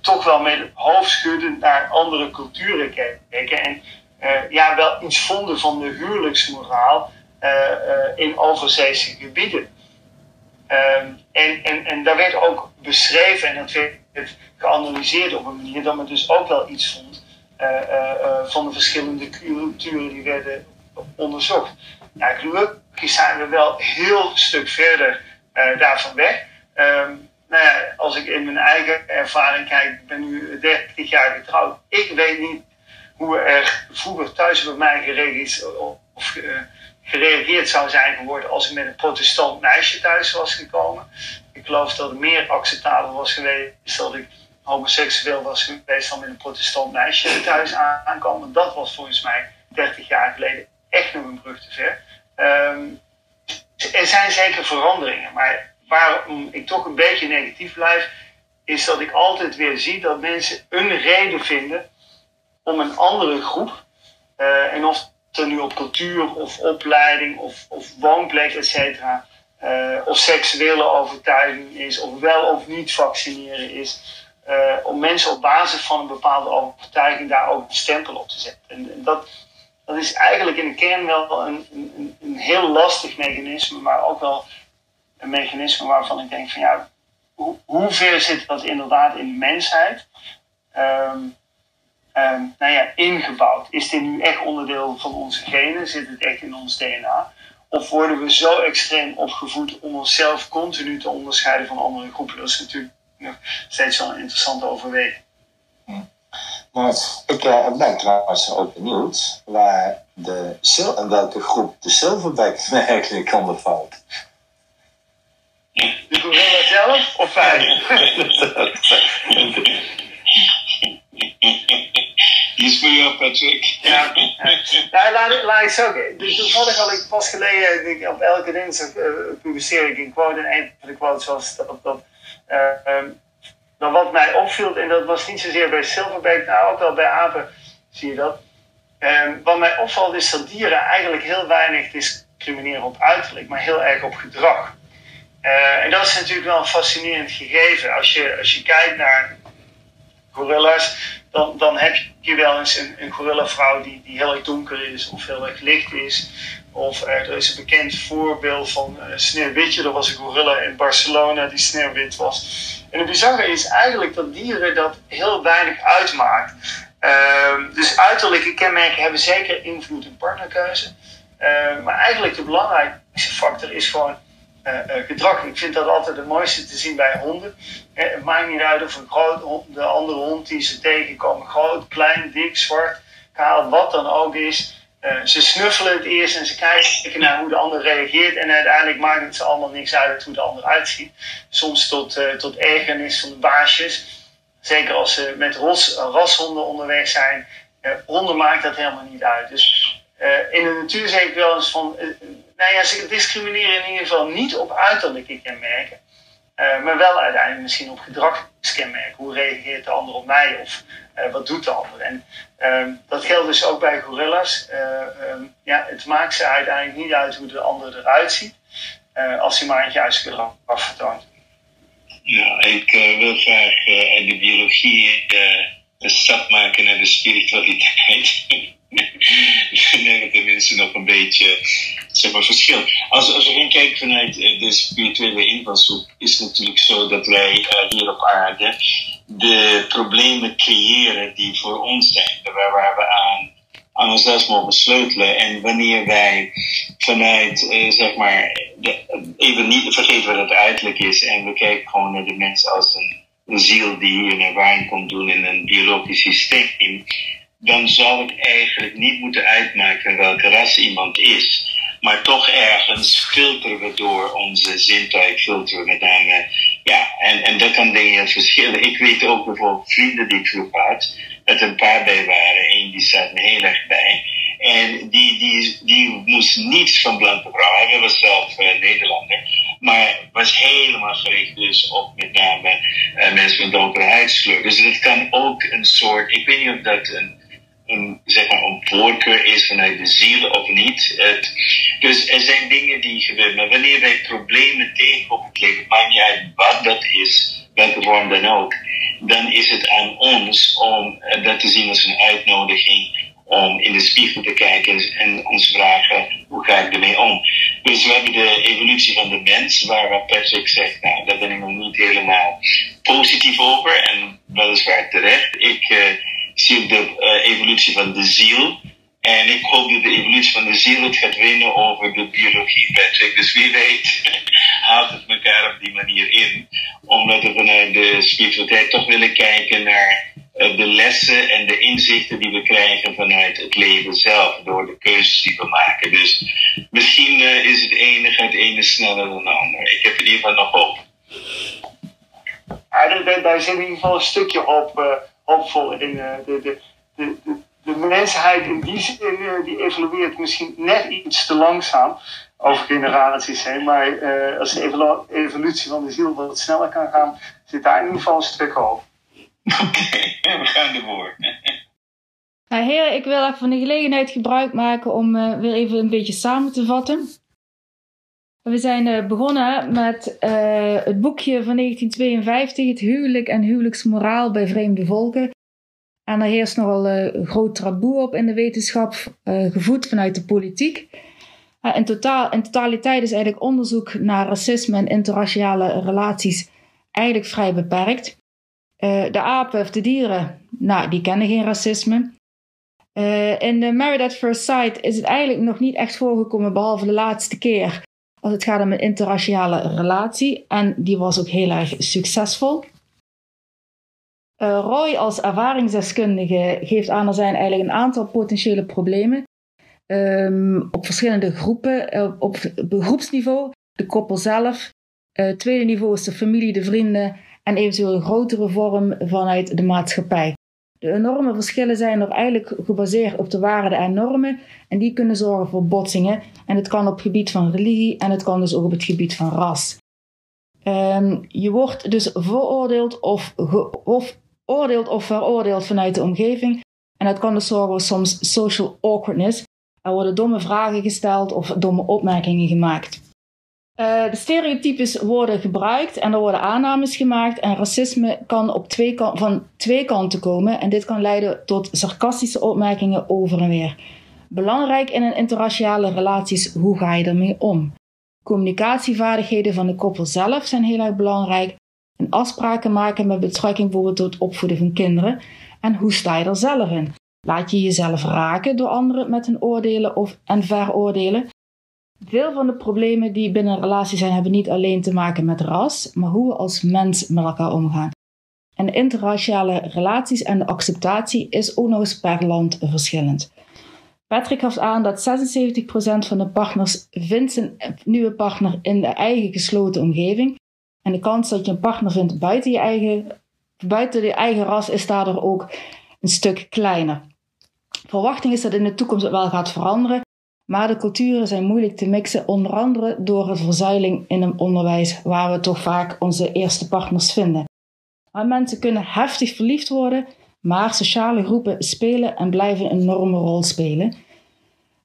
toch wel met het hoofd schudden naar andere culturen kijken. En uh, ja, wel iets vonden van de huwelijksmoraal in overzeese gebieden. Um, en, en, en daar werd ook beschreven en dat werd geanalyseerd op een manier dat men dus ook wel iets vond van de verschillende culturen die werden onderzocht. Ja, zijn we wel heel stuk verder daarvan weg. Um, nou als ik in mijn eigen ervaring kijk, ik ben nu 30 jaar getrouwd. Ik weet niet hoe er vroeger thuis bij mij gereageerd, of, uh, gereageerd zou zijn geworden als ik met een protestant meisje thuis was gekomen. Ik geloof dat het meer acceptabel was geweest dat ik homoseksueel was geweest dan met een protestant meisje thuis aankomen. Dat was volgens mij 30 jaar geleden echt nog een brug te ver. Um, er zijn zeker veranderingen, maar waarom ik toch een beetje negatief blijf, is dat ik altijd weer zie dat mensen een reden vinden om een andere groep, uh, en of het nu op cultuur of opleiding of, of woonplek, et cetera, uh, of seksuele overtuiging is, of wel of niet vaccineren is, uh, om mensen op basis van een bepaalde overtuiging daar ook een stempel op te zetten. En, en dat, dat is eigenlijk in de kern wel een, een, heel lastig mechanisme, maar ook wel een mechanisme waarvan ik denk van ja, hoe, ver zit dat inderdaad in de mensheid? Um, nou ja, ingebouwd. Is dit nu echt onderdeel van onze genen? Zit het echt in ons DNA? Of worden we zo extreem opgevoed om onszelf continu te onderscheiden van andere groepen? Dat is natuurlijk nog steeds wel een interessante overweging. Hm. Ik uh, ben trouwens ook benieuwd waar de, welke groep de silverback eigenlijk onder valt. De gorilla zelf of wij? Die is voor jou, Patrick. Ja, nou, laat, laat ik zo. Dus toevallig had ik pas geleden, op elke dinsdag uh, publiceer ik een quote. En een van de quotes was dat. dat uh, um, dan wat mij opviel, en dat was niet zozeer bij Silverback, nou ook wel bij apen zie je dat. Um, wat mij opvalt is dat dieren eigenlijk heel weinig discrimineren op uiterlijk, maar heel erg op gedrag. Uh, en dat is natuurlijk wel een fascinerend gegeven. Als je, als je kijkt naar gorilla's, dan, dan heb je wel eens een, een gorilla-vrouw die, die heel erg donker is of heel erg licht is. Of er is een bekend voorbeeld van uh, Sneeuwwitje. Er was een gorilla in Barcelona die sneeuwwit was. En het bizarre is eigenlijk dat dieren dat heel weinig uitmaakt. Uh, dus uiterlijke kenmerken hebben zeker invloed op partnerkeuze. Uh, maar eigenlijk de belangrijkste factor is gewoon uh, gedrag. Ik vind dat altijd het mooiste te zien bij honden. het maakt niet uit of een groot de andere hond die ze tegenkomen, groot, klein, dik, zwart, kaal, wat dan ook is. Uh, ze snuffelen het eerst en ze kijken naar hoe de ander reageert. En uiteindelijk maakt het ze allemaal niks uit hoe de ander uitziet. Soms tot, tot ergernis van de baasjes. Zeker als ze met ros, rashonden onderweg zijn. Honden maakt dat helemaal niet uit. Dus in de natuur zeg ik wel eens van nou ja, ze discrimineren in ieder geval niet op uiterlijke kenmerken. Uh, maar wel uiteindelijk misschien op gedragskenmerken. Hoe reageert de ander op mij of wat doet de ander? En uh, dat geldt dus ook bij gorillas. Um, ja, het maakt ze uiteindelijk niet uit hoe de ander eruit ziet, als hij maar het juiste gedrag vertoont. Ja, ik wil graag in de biologie een stap maken naar de spiritualiteit. nee, tenminste nog een beetje zeg maar, verschil. Als, als we gaan kijken vanuit eh, de spirituele invalshoek, is het natuurlijk zo dat wij uh, hier op aarde de problemen creëren die voor ons zijn, waar, waar we aan, aan onszelf mogen sleutelen. En wanneer wij vanuit, uh, zeg maar, even niet vergeten wat het uiterlijk is en we kijken gewoon naar de mens als een, ziel die hier een ervaring komt doen in een biologisch systeem dan zou het eigenlijk niet moeten uitmaken welke ras iemand is. Maar toch ergens filteren we door onze zintuig, filteren met name. Ja, en, en dat kan dingen verschillen. Ik weet ook bijvoorbeeld vrienden die ik vroeg had, dat er een paar bij waren. Eén die staat me heel erg bij. En die, die, die moest niets van blanke vrouwen. Hij was zelf uh, Nederlander. Maar was helemaal gericht dus op met name uh, mensen met donkere huidskleur. Dus dat kan ook een soort, ik weet niet of dat een een, zeg maar, een voorkeur is vanuit de ziel of niet. Het, dus er zijn dingen die gebeuren. Maar wanneer wij problemen tegenkomen, maakt niet uit wat dat is, welke vorm dan ook, dan is het aan ons om dat te zien als een uitnodiging om in de spiegel te kijken en ons vragen, hoe ga ik ermee om? Dus we hebben de evolutie van de mens, waar Patrick zegt, nou, daar ben ik nog niet helemaal positief over en weliswaar terecht. Ik, uh, zie de uh, evolutie van de ziel. En ik hoop dat de evolutie van de ziel het gaat winnen over de biologie, Patrick. Dus wie weet haalt het elkaar op die manier in. Omdat we vanuit de spiritualiteit toch willen kijken naar uh, de lessen en de inzichten die we krijgen vanuit het leven zelf. Door de keuzes die we maken. Dus misschien uh, is het gaat het ene sneller dan het ander. Ik heb in ieder geval nog hoop. Daar, zit in ieder geval een stukje hoop hoopvol in. Eh, de, de, de, de, mensheid in die zin, eh, die evolueert misschien net iets te langzaam over generaties heen. Maar uh, als de evolutie van de ziel wat sneller kan gaan, zit daar in ieder geval een stuk hoop. Oké, we gaan ervoor. Nou, heren, ik wil even van de gelegenheid gebruik maken om uh, weer even een beetje samen te vatten. We zijn uh, begonnen met uh, het boekje van 1952, Het huwelijk en huwelijksmoraal bij vreemde volken. En er heerst nogal uh, een groot taboe op in de wetenschap, gevoed vanuit de politiek. In, totaal, in totaliteit is eigenlijk onderzoek naar racisme en interraciale relaties eigenlijk vrij beperkt. de apen of de dieren, nou, die kennen geen racisme. in de Married at First Sight is het eigenlijk nog niet echt voorgekomen, behalve de laatste keer als het gaat om een interraciale relatie. En die was ook heel erg succesvol. Uh, Roy als ervaringsdeskundige geeft aan er zijn eigenlijk een aantal potentiële problemen um, op verschillende groepen, uh, op groepsniveau, de koppel zelf. Uh, tweede niveau is de familie, de vrienden en eventueel een grotere vorm vanuit de maatschappij. De enorme verschillen zijn er eigenlijk gebaseerd op de waarden en normen en die kunnen zorgen voor botsingen. En het kan op het gebied van religie en het kan dus ook op het gebied van ras. Um, je wordt dus veroordeeld of, of of veroordeeld vanuit de omgeving. En dat kan dus zorgen voor soms social awkwardness. Er worden domme vragen gesteld of domme opmerkingen gemaakt. Uh, de stereotypes worden gebruikt en er worden aannames gemaakt. En racisme kan op twee van twee kanten komen. En dit kan leiden tot sarcastische opmerkingen over en weer. Belangrijk in een interraciale relatie is hoe ga je ermee om. Communicatievaardigheden van de koppel zelf zijn heel erg belangrijk. En afspraken maken met betrekking bijvoorbeeld tot het opvoeden van kinderen. En hoe sta je er zelf in? Laat je jezelf raken door anderen met hun oordelen of, en veroordelen? Veel van de problemen die binnen een relatie zijn, hebben niet alleen te maken met ras, maar hoe we als mens met elkaar omgaan. En interraciale relaties en de acceptatie is ook nog eens per land verschillend. Patrick gaf aan dat 76% van de partners vindt zijn nieuwe partner in de eigen gesloten omgeving. En de kans dat je een partner vindt buiten je eigen, buiten je eigen ras is daardoor ook een stuk kleiner. Verwachting is dat in de toekomst wel gaat veranderen, maar de culturen zijn moeilijk te mixen, onder andere door het verzuiling in het onderwijs, waar we toch vaak onze eerste partners vinden. Mensen kunnen heftig verliefd worden, maar sociale groepen spelen en blijven een enorme rol spelen.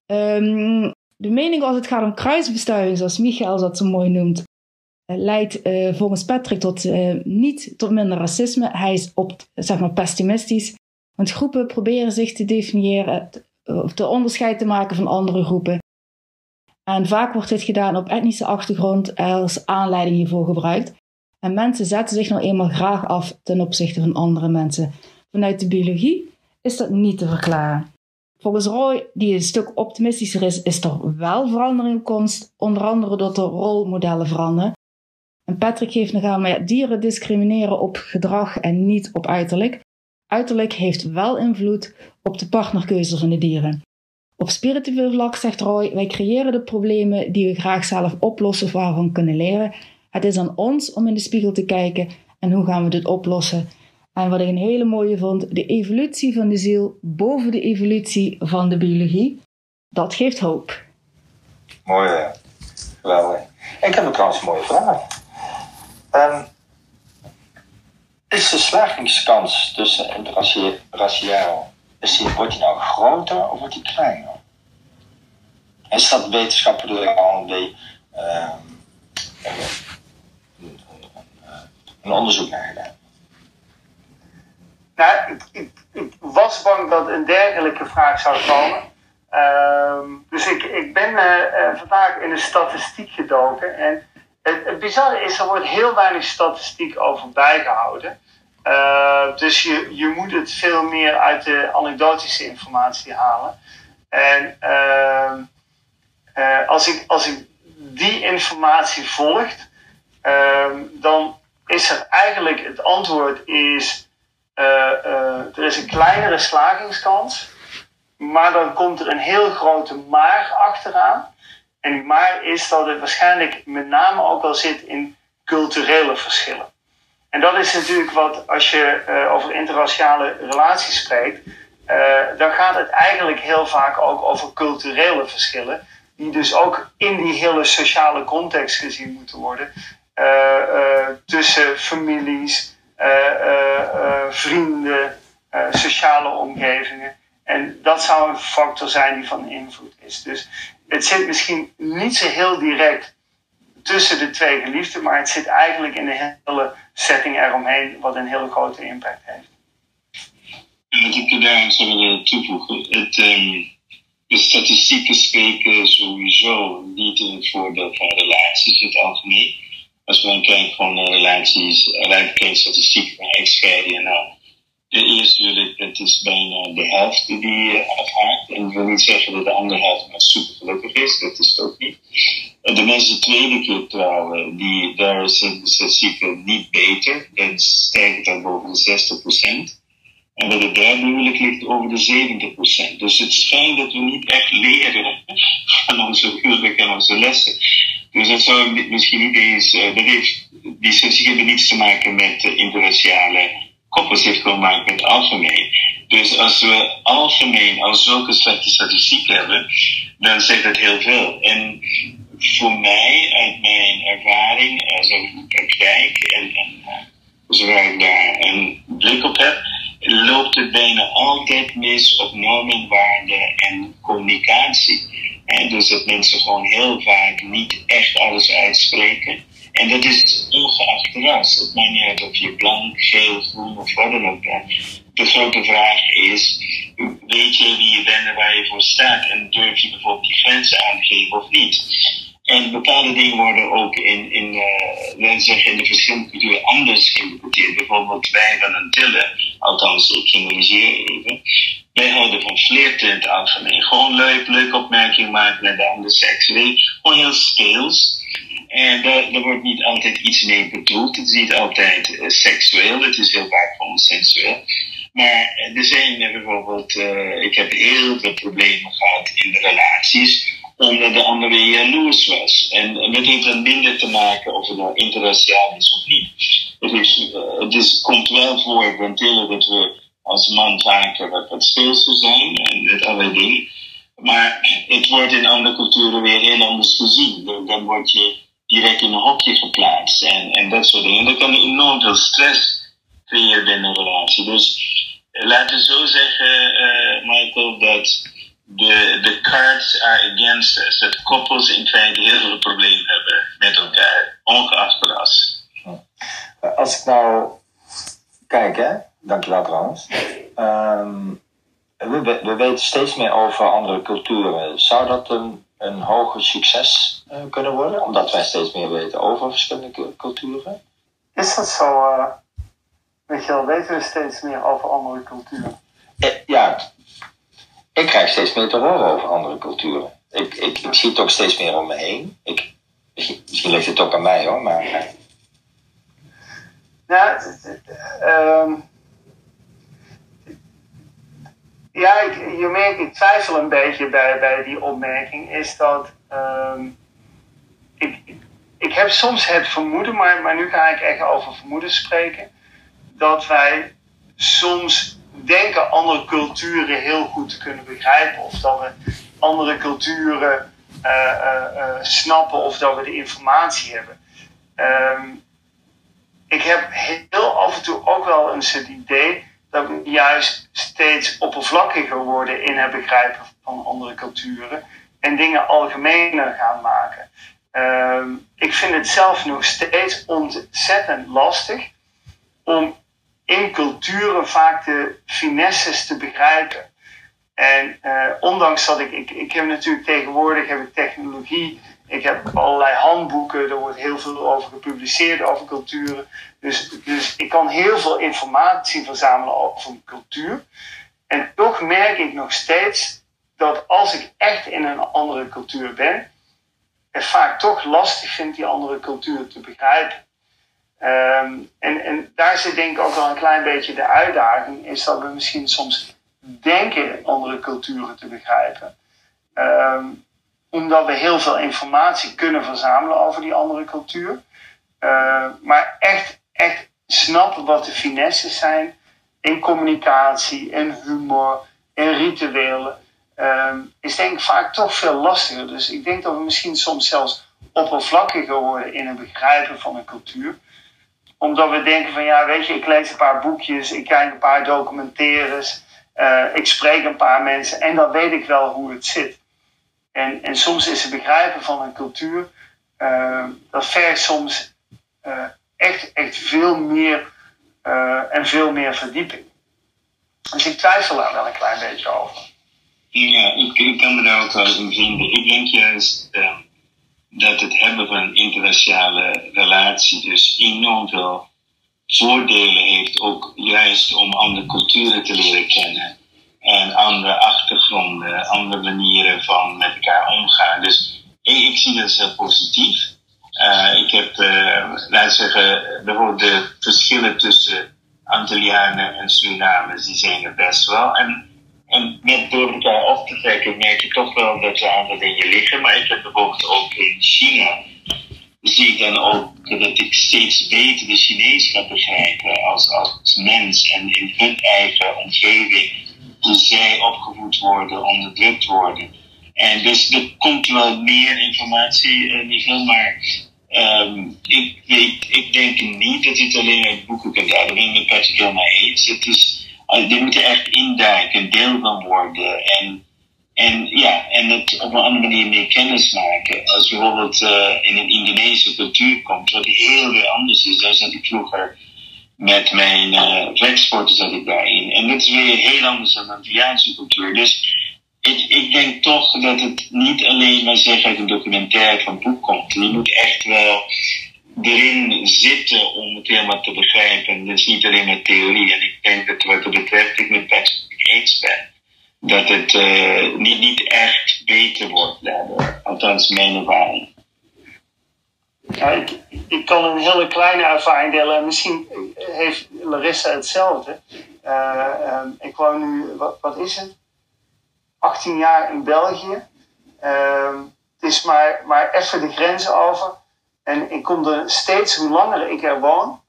Um, de mening als het gaat om kruisbestuiving, zoals Michael dat zo mooi noemt, eh, leidt uh, volgens Patrick tot, uh, niet tot minder racisme. Hij is op, zeg maar, pessimistisch. Want groepen proberen zich te definiëren, of te onderscheid te maken van andere groepen. En vaak wordt dit gedaan op etnische achtergrond als aanleiding hiervoor gebruikt. En mensen zetten zich nou eenmaal graag af ten opzichte van andere mensen. Vanuit de biologie is dat niet te verklaren. Volgens Roy, die een stuk optimistischer is, is er wel verandering in komst, onder andere door de rolmodellen veranderen. En Patrick geeft nog aan, maar dieren discrimineren op gedrag en niet op uiterlijk. Uiterlijk heeft wel invloed op de partnerkeuze van de dieren. Op spiritueel vlak zegt Roy, wij creëren de problemen die we graag zelf oplossen of waarvan kunnen leren. Het is aan ons om in de spiegel te kijken en hoe gaan we dit oplossen. En wat ik een hele mooie vond, de evolutie van de ziel boven de evolutie van de biologie, dat geeft hoop. Mooi, geweldig. Ik heb een trouwens een mooie vraag. Um, is de slagingskans tussen interraciaal, is die, wordt die nou groter of wordt die kleiner? Is dat wetenschappelijk al een, uh, een onderzoek naar gedaan? Nou, ik, was bang dat een dergelijke vraag zou komen. Uh, dus ik, ik ben uh, vandaag in de statistiek gedoken. En het, het bizarre is, er wordt heel weinig statistiek over bijgehouden. Uh, dus je, je moet het veel meer uit de anekdotische informatie halen. En uh, uh, als, ik, als ik die informatie volg, ehm, dan is er eigenlijk het antwoord is, er is een kleinere slagingskans, maar dan komt er een heel grote maar achteraan. En maar is dat het waarschijnlijk met name ook wel zit in culturele verschillen. En dat is natuurlijk wat, als je uh, over interraciale relaties spreekt, uh, dan gaat het eigenlijk heel vaak ook over culturele verschillen, die dus ook in die hele sociale context gezien moeten worden. Uh, tussen families, vrienden, sociale omgevingen. En dat zou een factor zijn die van invloed is. Dus het zit misschien niet zo heel direct tussen de twee geliefden, maar het zit eigenlijk in de hele setting eromheen, wat een hele grote impact heeft. En wat ik daar aan zou willen toevoegen, het, um, de statistieken spreken sowieso niet in het voordeel van relaties in het algemeen. Als we dan kijken van relaties, alleen geen statistieken van echtscheidingen, nou, de eerste huwelijk, het is bijna de helft die afhaakt. En ik wil niet zeggen dat de andere helft maar super gelukkig is, dat is het ook niet. de mensen de tweede keer trouwen, die, daar zijn de statistieken niet beter. Dan stijgt dat boven de 60% En bij de derde huwelijk ligt over de 70% Dus het schijnt dat we niet echt leren van onze huwelijk en onze lessen. Dus dat zou misschien niet eens, dat heeft, die statistieken hebben niets te maken met uh, interraciale koppels, heeft maken met algemeen. Dus als we algemeen al zulke slechte statistieken hebben, dan zegt dat heel veel. En voor mij, uit mijn ervaring, als ik praktijk en, uh, zover ik daar een blik op heb, loopt het bijna altijd mis op normen, waarden en communicatie. En dus dat mensen gewoon heel vaak niet echt alles uitspreken. En dat is ongeacht ras. Het maakt niet uit of je blank, geel, groen of wat dan ook bent. De grote vraag is, weet je wie je bent en waar je voor staat? En durf je bijvoorbeeld die grenzen aan te geven of niet? En bepaalde dingen worden ook in, in, uh, in de verschillende culturen anders geïnterpreteerd. Bijvoorbeeld wij van Antillen, althans ik generaliseer even. Wij houden van flirten in het algemeen. Gewoon leuk, leuke opmerking maken naar de andere seks. Gewoon heel skills. En daar, wordt niet altijd iets mee bedoeld. Het is niet altijd uh, seksueel, het is heel vaak gewoon. Maar er zijn bijvoorbeeld, uh, ik heb heel veel problemen gehad in de relaties omdat de andere jaloers was. En dat heeft dan minder te maken of het nou interraciaal is of niet. Het, is, het is, komt wel voor, ventilen, dat we als man vaker wat, wat speelser zijn en met allerlei dingen. Maar het wordt in andere culturen weer heel anders gezien. Dan word je direct in een hokje geplaatst en, en dat soort dingen. En dat kan enorm veel stress creëren binnen een relatie. Dus laten we zo zeggen, uh, Michael, dat de, de cards are against us. Dat koppels in feite heel veel problemen hebben met elkaar, ongeacht ras. Als ik nou kijk, hè, dankjewel trouwens. Um, we, we weten steeds meer over andere culturen. Zou dat een, een hoger succes uh, kunnen worden, omdat wij steeds meer weten over verschillende culturen? Is dat zo? Uh, weet je wel, weten we steeds meer over andere culturen? Eh, ja, ik krijg steeds meer te horen over andere culturen. Ik, ik, ik zie het ook steeds meer om me heen. Ik, misschien, ligt het ook aan mij hoor, maar. Nou, um, ja, je merkt, ik twijfel een beetje bij, bij die opmerking, is dat um, ik, ik heb soms het vermoeden, maar, maar nu ga ik echt over vermoeden spreken, dat wij soms denken andere culturen heel goed te kunnen begrijpen. Of dat we andere culturen uh, uh, snappen of dat we de informatie hebben. Um, ik heb heel af en toe ook wel eens het idee dat juist steeds oppervlakkiger worden in het begrijpen van andere culturen en dingen algemener gaan maken. Um, ik vind het zelf nog steeds ontzettend lastig om in culturen vaak de finesses te begrijpen. En uh, ondanks dat ik, ik, ik heb natuurlijk tegenwoordig heb ik technologie, ik heb allerlei handboeken, er wordt heel veel over gepubliceerd over culturen. Dus, dus ik kan heel veel informatie verzamelen over cultuur. En toch merk ik nog steeds dat als ik echt in een andere cultuur ben, het vaak toch lastig vind die andere cultuur te begrijpen. Um, en, en daar zit denk ik ook wel een klein beetje de uitdaging, is dat we misschien soms denken andere culturen te begrijpen. Um, omdat we heel veel informatie kunnen verzamelen over die andere cultuur. Uh, maar echt, echt snappen wat de finesses zijn in communicatie, in humor, in rituelen, um, is denk ik vaak toch veel lastiger. Dus ik denk dat we misschien soms zelfs oppervlakkiger worden in het begrijpen van een cultuur omdat we denken van ja, weet je, ik lees een paar boekjes, ik kijk een paar documentaires, uh, ik spreek een paar mensen en dan weet ik wel hoe het zit. En, en soms is het begrijpen van een cultuur, uh, dat vergt soms uh, echt, echt veel meer en veel meer verdieping. Dus ik twijfel daar wel een klein beetje over. Ja, ik, ik kan me daar ook wel in vinden. Ik denk juist dat het hebben van een interraciale relatie dus enorm veel voordelen heeft, ook juist om andere culturen te leren kennen. En andere achtergronden, andere manieren van met elkaar omgaan. Dus ik, zie dat als heel positief. ik heb, laten we zeggen, bijvoorbeeld de verschillen tussen Antillianen en Surinamers, die zijn er best wel. En, en door elkaar op te trekken merk je toch wel dat er aantal dingen liggen. Maar ik heb bijvoorbeeld ook in China, zie ik dan ook dat ik steeds beter de Chinees ga begrijpen als, als mens. En in hun eigen omgeving, zij opgevoed worden, onderdrukt worden. En dus er komt wel meer informatie, uh, Michiel, maar Um, ik, ik denk niet dat je het alleen uit boeken kunt halen. Daar ben Patrick helemaal eens. Het is, je moet er echt induiken, deel van worden. En, en ja, en het op een andere manier mee kennis maken. Als je bijvoorbeeld uh, in een Indonesische cultuur komt, wat heel weer anders is. Daar zat ik vroeger met mijn uh, vechtsporten zat ik daarin. En dat is weer heel anders dan de Antilliaanse cultuur. Dus ik, ik denk toch dat het niet alleen maar zeg uit een documentaire van boek komt. Je moet echt wel erin zitten om het helemaal te begrijpen. Dus niet alleen maar theorie. En ik denk dat wat dat betreft ik met Patrick eens ben. Dat het uh, niet, niet echt beter wordt daardoor. Althans, mijn ervaring. Ik, ik kan een hele kleine ervaring delen. Misschien heeft Larissa hetzelfde. Uh, um, ik woon nu, wat, wat is het? 18 jaar in België. Uh, het is maar, maar even de grens over. En ik kom er steeds, hoe langer ik er woon,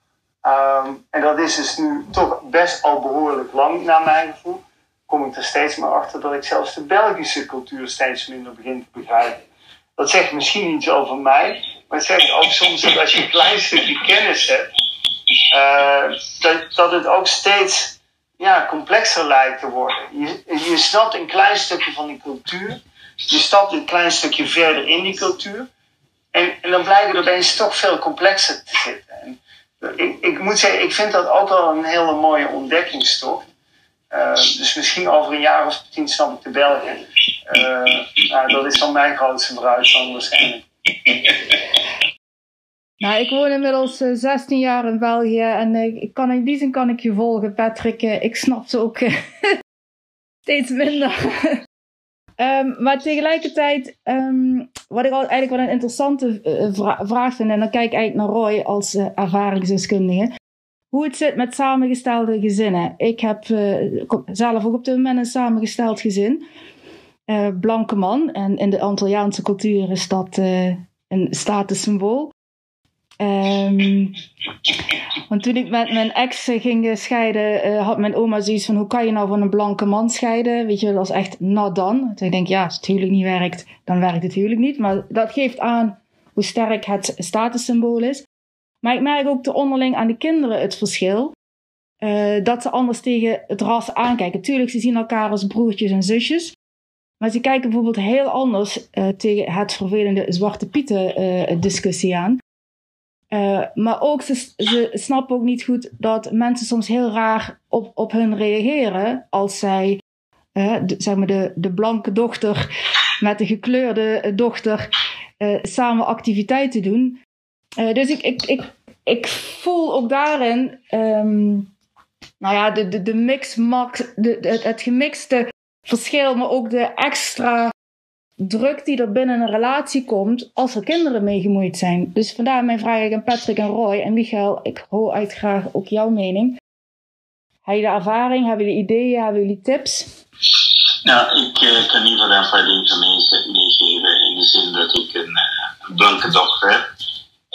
um, en dat is dus nu toch best al behoorlijk lang naar mijn gevoel, kom ik er steeds maar achter dat ik zelfs de Belgische cultuur steeds minder begin te begrijpen. Dat zegt misschien iets over mij, maar het zegt ook soms dat als je een klein stukje kennis hebt, uh, dat, dat het ook steeds ja, complexer lijkt te worden. Je, je snapt een klein stukje van die cultuur. Je stapt een klein stukje verder in die cultuur. En, en dan blijkt het opeens toch veel complexer te zitten. En ik, ik moet zeggen, ik vind dat ook wel een hele mooie ontdekkingstocht. Uh, dus misschien over een jaar of tien snap ik de Belgen. Uh, nou, dat is dan mijn grootste dan waarschijnlijk. Nou, ik woon inmiddels 16 eh, jaar in België en ik kan, in die zin kan ik je volgen, Patrick. Ik snap ze ook steeds minder. um, maar tegelijkertijd, um, wat ik eigenlijk wel een interessante vra vraag vind, en dan kijk ik eigenlijk naar Roy als ervaringsdeskundige. Hoe het zit met samengestelde gezinnen. Ik heb zelf ook op dit moment een samengesteld gezin. blanke man. En in de Antilliaanse cultuur is dat een statussymbool. Um, want toen ik met mijn ex ging scheiden, had mijn oma zoiets van: hoe kan je nou van een blanke man scheiden? Weet je, dat is echt not dan. Dus ik denk, ja, als het huwelijk niet werkt, dan werkt het huwelijk niet. Maar dat geeft aan hoe sterk het statussymbool is. Maar ik merk ook te onderling aan de kinderen het verschil. Uh, dat ze anders tegen het ras aankijken. Tuurlijk, ze zien elkaar als broertjes en zusjes. Maar ze kijken bijvoorbeeld heel anders uh, tegen het vervelende Zwarte Pieten discussie aan. Maar ook, ze, ze snappen ook niet goed dat mensen soms heel raar op, op hun reageren als zij, de, zeg maar, de, de blanke dochter met de gekleurde dochter samen activiteiten doen. Dus ik, ik, ik, ik voel ook daarin, um, nou ja, de, de, de mix, max, de, het, gemixte verschil, maar ook de extra druk die er binnen een relatie komt als er kinderen mee gemoeid zijn. Dus vandaar mijn vraag aan Patrick en Roy en Michael. Ik hoor uit graag ook jouw mening. Heb je de ervaring? Hebben jullie ideeën? Hebben jullie tips? Nou, ik uh, kan niet paar dingen meegeven. In de zin dat ik een, uh, blanke dochter heb.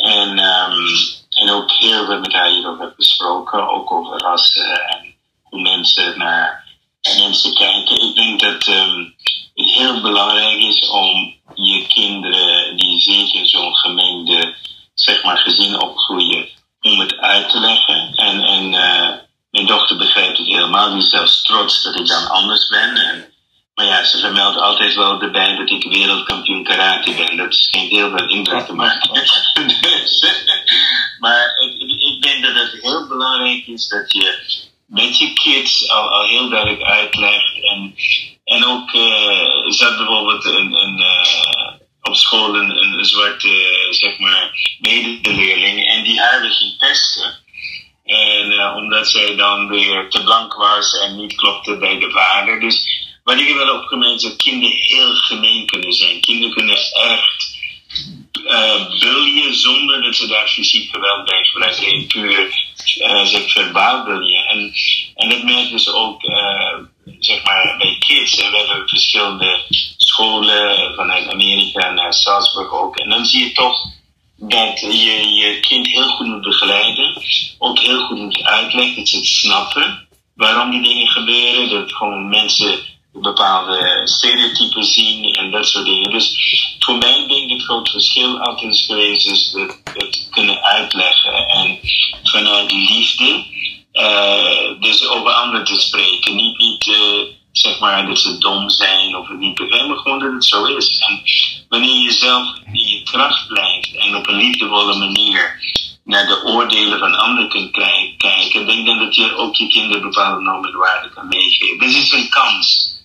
En, um, en ook heel veel met haar hierover heb besproken. Ook over rassen en hoe mensen naar mensen kijken. Ik denk dat um, het heel belangrijk is om je kinderen, die zeker zo'n gemengde zeg maar, gezin opgroeien, om het uit te leggen. En, en uh, mijn dochter begrijpt het helemaal. Die is zelfs trots dat ik dan anders ben. En, maar ja, ze vermeldt altijd wel erbij dat ik wereldkampioen karate ben. Dat schijnt heel veel indruk te maken. dus, maar ik, ik denk dat het heel belangrijk is dat je met je kids al, al heel duidelijk uitlegt. En, en ook uh, zat bijvoorbeeld een, een uh, op school een, een zwarte zeg maar, medeleerling en die haar ging pesten. En uh, omdat zij dan weer te blank was en niet klopte bij de vader. Dus wat ik wel opgemerkt dat kinderen heel gemeen kunnen zijn. Kinderen kunnen echt uh, zonder dat ze daar fysiek geweld bij gebruiken. Alleen puur uh, zeg, verbaal buljen. En, en dat merken ze ook uh, zeg maar, bij kids. En we hebben verschillende scholen vanuit Amerika naar Salzburg ook. En dan zie je toch dat je je kind heel goed moet begeleiden. Ook heel goed moet uitleggen, dat ze het snappen waarom die dingen gebeuren. Dat gewoon mensen bepaalde stereotypen zien en dat soort dingen. Dus voor mij denk ik het groot verschil altijd is geweest is het, het kunnen uitleggen en vanuit liefde uh, dus over anderen te spreken. Niet, niet uh, zeg maar dat ze dom zijn of het niet begrijpen, maar gewoon dat het zo is. En wanneer je zelf in je kracht blijft en op een liefdevolle manier naar de oordelen van anderen kunt kijken, denk dan dat je ook je kinderen bepaalde normen en waarden kan meegeven. Dit is een kans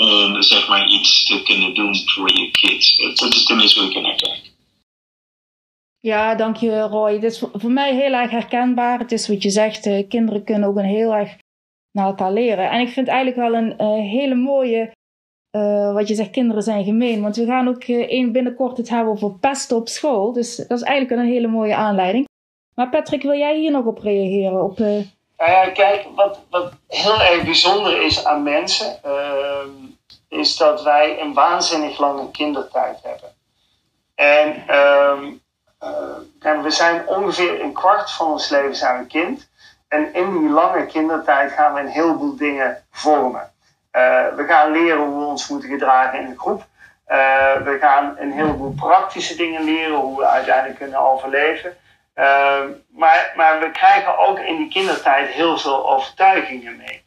om zeg maar iets te kunnen doen voor je kids. Dat is tenminste hoe ik naar kijk. Ja, dank je Roy. Het is voor mij heel erg herkenbaar. Het is wat je zegt, eh, kinderen kunnen ook een heel erg naar elkaar leren. En ik vind eigenlijk wel een uh, hele mooie, wat je zegt, kinderen zijn gemeen. Want we gaan ook één binnenkort het hebben over pesten op school. Dus dat is eigenlijk een hele mooie aanleiding. Maar Patrick, wil jij hier nog op reageren? Op, Nou ja, kijk, wat, wat heel erg bijzonder is aan mensen, ehm, is dat wij een waanzinnig lange kindertijd hebben. En um, uh, we zijn ongeveer een kwart van ons leven zijn we kind. En in die lange kindertijd gaan we een heleboel dingen vormen. Uh, we gaan leren hoe we ons moeten gedragen in een groep. Uh, we gaan een heleboel praktische dingen leren, hoe we uiteindelijk kunnen overleven. Uh, maar, maar we krijgen ook in die kindertijd heel veel overtuigingen mee.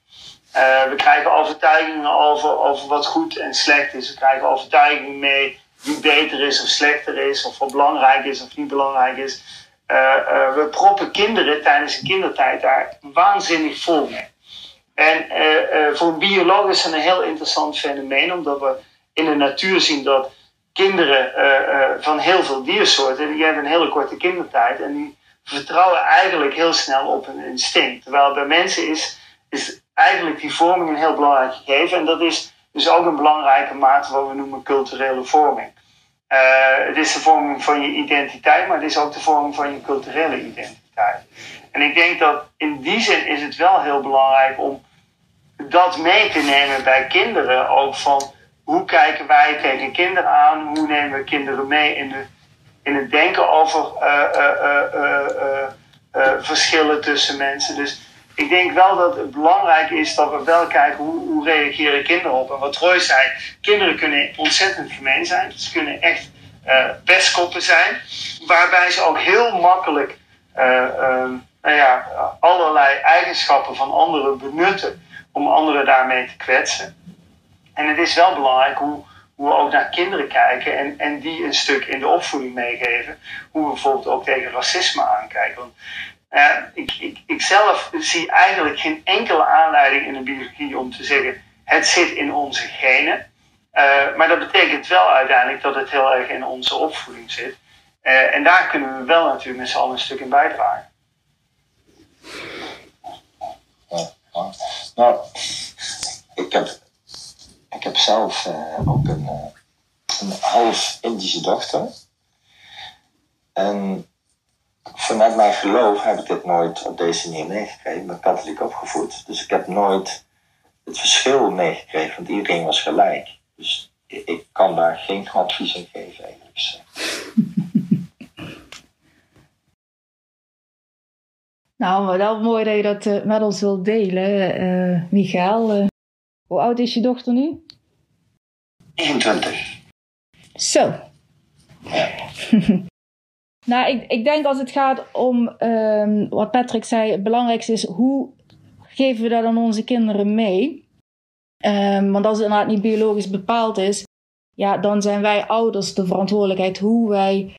Uh, we krijgen overtuigingen over, wat goed en slecht is. We krijgen overtuigingen mee wie beter is of slechter is, of wat belangrijk is of niet belangrijk is. Uh, uh, we proppen kinderen tijdens de kindertijd daar waanzinnig vol mee. En voor een bioloog is dat een heel interessant fenomeen, omdat we in de natuur zien dat kinderen van heel veel diersoorten, die hebben een hele korte kindertijd en die vertrouwen eigenlijk heel snel op hun instinct. Terwijl bij mensen is, is eigenlijk die vorming een heel belangrijk gegeven. En dat is dus ook een belangrijke mate wat we noemen culturele vorming. Uh, het is de vorming van je identiteit, maar het is ook de vorming van je culturele identiteit. En ik denk dat in die zin is het wel heel belangrijk om dat mee te nemen bij kinderen. Ook van hoe kijken wij tegen kinderen aan? Hoe nemen we kinderen mee in, in het denken over uh, uh, verschillen tussen mensen? Dus ik denk wel dat het belangrijk is dat we wel kijken hoe, hoe reageren kinderen op. En wat Roy zei, kinderen kunnen ontzettend gemeen zijn. Ze kunnen echt uh, pestkoppen zijn. Waarbij ze ook heel makkelijk nou ja, allerlei eigenschappen van anderen benutten om anderen daarmee te kwetsen. En het is wel belangrijk hoe, hoe we ook naar kinderen kijken en, en die een stuk in de opvoeding meegeven. Hoe we bijvoorbeeld ook tegen racisme aankijken. Want uh, ik, ik, ik zelf zie eigenlijk geen enkele aanleiding in de biologie om te zeggen: het zit in onze genen. Uh, maar dat betekent wel uiteindelijk dat het heel erg in onze opvoeding zit. Uh, en daar kunnen we wel natuurlijk met z'n allen een stuk in bijdragen. Nou, ik heb, ik heb zelf ook een, een half Indische dochter. En vanuit mijn geloof heb ik dit nooit op deze manier meegekregen. Ik ben katholiek opgevoed, dus ik heb nooit het verschil meegekregen, want iedereen was gelijk. Dus ik kan daar geen advies in geven, eigenlijk. nou, wel mooi dat je dat met ons wilt delen, uh, Michael. Hoe oud is je dochter nu? 21. Zo. Ja. Nou, ik, ik denk als het gaat om um, wat Patrick zei, het belangrijkste is hoe geven we dat aan onze kinderen mee? Um, want als het inderdaad niet biologisch bepaald is, ja, dan zijn wij ouders de verantwoordelijkheid hoe wij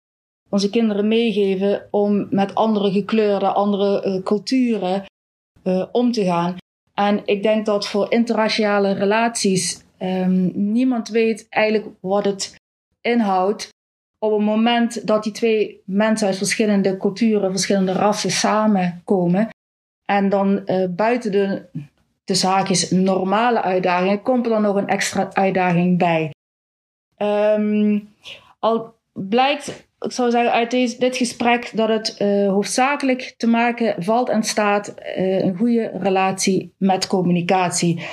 onze kinderen meegeven om met andere gekleurde, andere uh, culturen uh, om te gaan. En ik denk dat voor interraciale relaties um, niemand weet eigenlijk wat het inhoudt op het moment dat die twee mensen uit verschillende culturen, verschillende rassen samenkomen en dan uh, buiten de, de zaakjes normale uitdagingen, komt er dan nog een extra uitdaging bij. Um, al blijkt ik zou zeggen uit deze, dit gesprek dat het uh, hoofdzakelijk te maken valt en staat uh, een goede relatie met communicatie.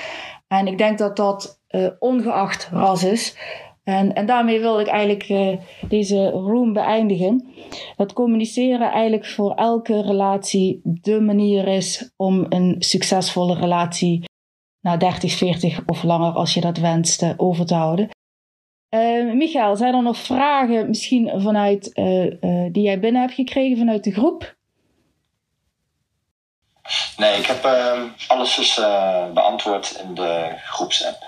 En ik denk dat dat uh, ongeacht ras is. En, en daarmee wil ik eigenlijk deze room beëindigen. Dat communiceren eigenlijk voor elke relatie de manier is om een succesvolle relatie na 30, 40 of langer als je dat wenst over te houden. Uh, Michael, zijn er nog vragen misschien vanuit, uh, uh, die jij binnen hebt gekregen vanuit de groep? Nee, ik heb ehm, alles dus beantwoord in de groepsapp.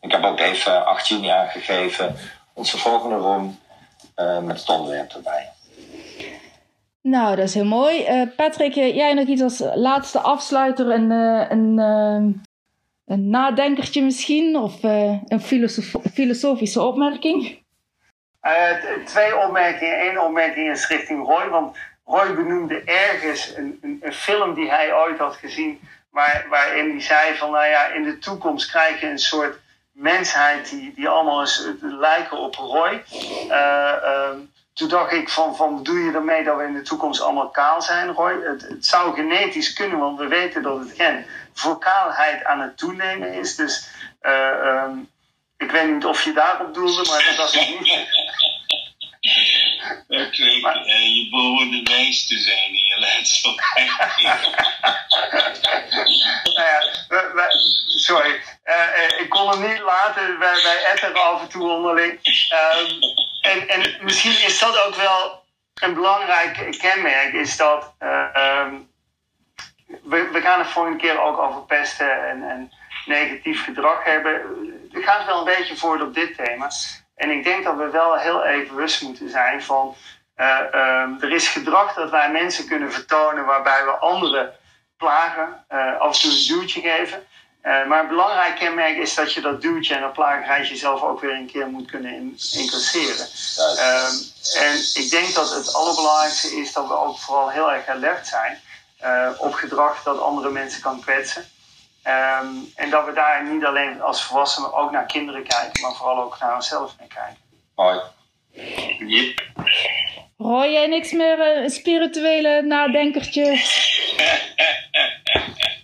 Ik heb ook even 8 juni aangegeven, onze volgende room met het onderwerp erbij. Nou, dat is heel mooi. Patrick, jij nog iets als laatste afsluiter, een, een ehm, een nadenkertje misschien? Of uh, een filosofische opmerking? Uh, twee opmerkingen. Eén opmerking is richting Roy. Want Roy benoemde ergens een, een, een film die hij ooit had gezien. Waar, waarin hij zei van, nou ja, in de toekomst krijg je een soort mensheid die, die allemaal eens lijken op Roy. Uh, toen dacht ik van, van doe je ermee dat we in de toekomst allemaal kaal zijn, Roy? Het, het zou genetisch kunnen, want we weten dat het gen voor kaalheid aan het toenemen is. Dus uh, um, ik weet niet of je daarop doelde, maar dat was ik niet. Oké, maar, uh, je behoorde wijs te zijn in je laatste nou ja, we, we, sorry. Uh, ik kon het niet laten. Wij, wij af en toe onderling. Um, en, en misschien is dat ook wel een belangrijk kenmerk. Is dat... Um, we, we gaan het vorige keer ook over pesten en, en negatief gedrag hebben. Het gaat wel een beetje voort op dit thema. En ik denk dat we wel heel even bewust moeten zijn van... Uh, um, er is gedrag dat wij mensen kunnen vertonen waarbij we anderen plagen, uh, af en toe een duwtje geven. Uh, maar een belangrijk kenmerk is dat je dat duwtje en dat plagerij jezelf ook weer een keer moet kunnen in, incasseren. Um, en ik denk dat het allerbelangrijkste is dat we ook vooral heel erg alert zijn uh, op gedrag dat andere mensen kan kwetsen. Um, en dat we daar niet alleen als volwassenen ook naar kinderen kijken, maar vooral ook naar onszelf mee kijken. Hoi. Yep. Hoor jij niks meer uh, een spirituele nadenkertje?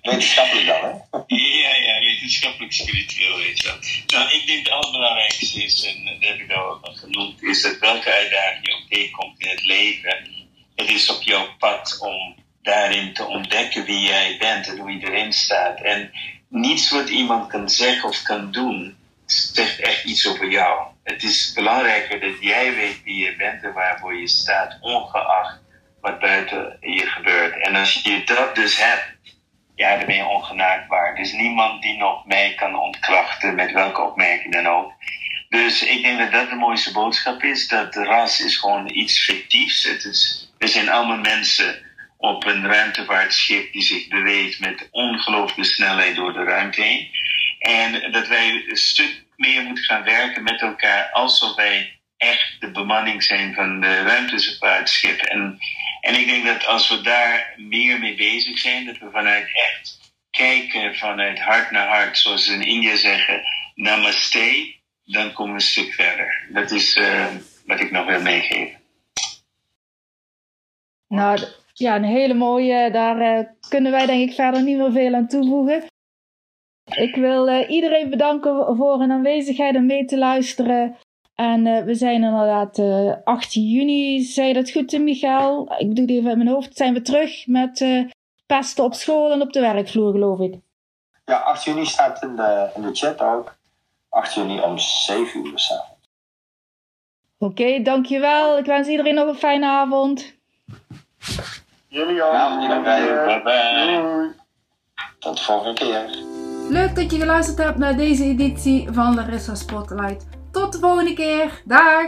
wetenschappelijk dan, hè? ja, ja, wetenschappelijk spiritueel, je wel. Nou, ik denk het allerbelangrijkste is, en dat heb ik al genoemd, is dat welke uitdaging je ook tegenkomt in het leven, het is op jouw pad om daarin te ontdekken wie jij bent en hoe je erin staat. En niets wat iemand kan zeggen of kan doen, zegt echt iets over jou. Het is belangrijker dat jij weet wie je bent en waarvoor je staat, ongeacht wat buiten je gebeurt. En als je dat dus hebt, ja, dan ben je ongenaakbaar. Er is niemand die nog mij kan ontkrachten, met welke opmerking dan ook. Dus ik denk dat dat de mooiste boodschap is. Dat ras is gewoon iets fictiefs. Het is, er zijn allemaal mensen op een ruimtevaartschip die zich beweegt met ongelooflijke snelheid door de ruimte heen. En dat wij een stuk meer moeten gaan werken met elkaar alsof wij echt de bemanning zijn van de ruimtevaartschip. En, en ik denk dat als we daar meer mee bezig zijn, dat we vanuit echt kijken vanuit hart naar hart, zoals ze in India zeggen, namaste, dan komen we een stuk verder. Dat is uh, wat ik nog wil meegeven. Nou, ja, een hele mooie. Daar uh, kunnen wij denk ik verder niet meer veel aan toevoegen. Ik wil uh, iedereen bedanken voor hun aanwezigheid en mee te luisteren. En uh, we zijn inderdaad 18 juni, zei je dat goed, Michael? Ik doe het even in mijn hoofd. Zijn we terug met pesten op school en op de werkvloer, geloof ik. Ja, 8 juni staat in de, in de chat ook. 8 juni om 7 uur s'avonds. Oké, okay, dankjewel. Ik wens iedereen nog een fijne avond. Jullie ook. Ja, jullie Bye bye. Tot de volgende keer. Leuk dat je geluisterd hebt naar deze editie van Larissa Spotlight. Tot de volgende keer. Dag!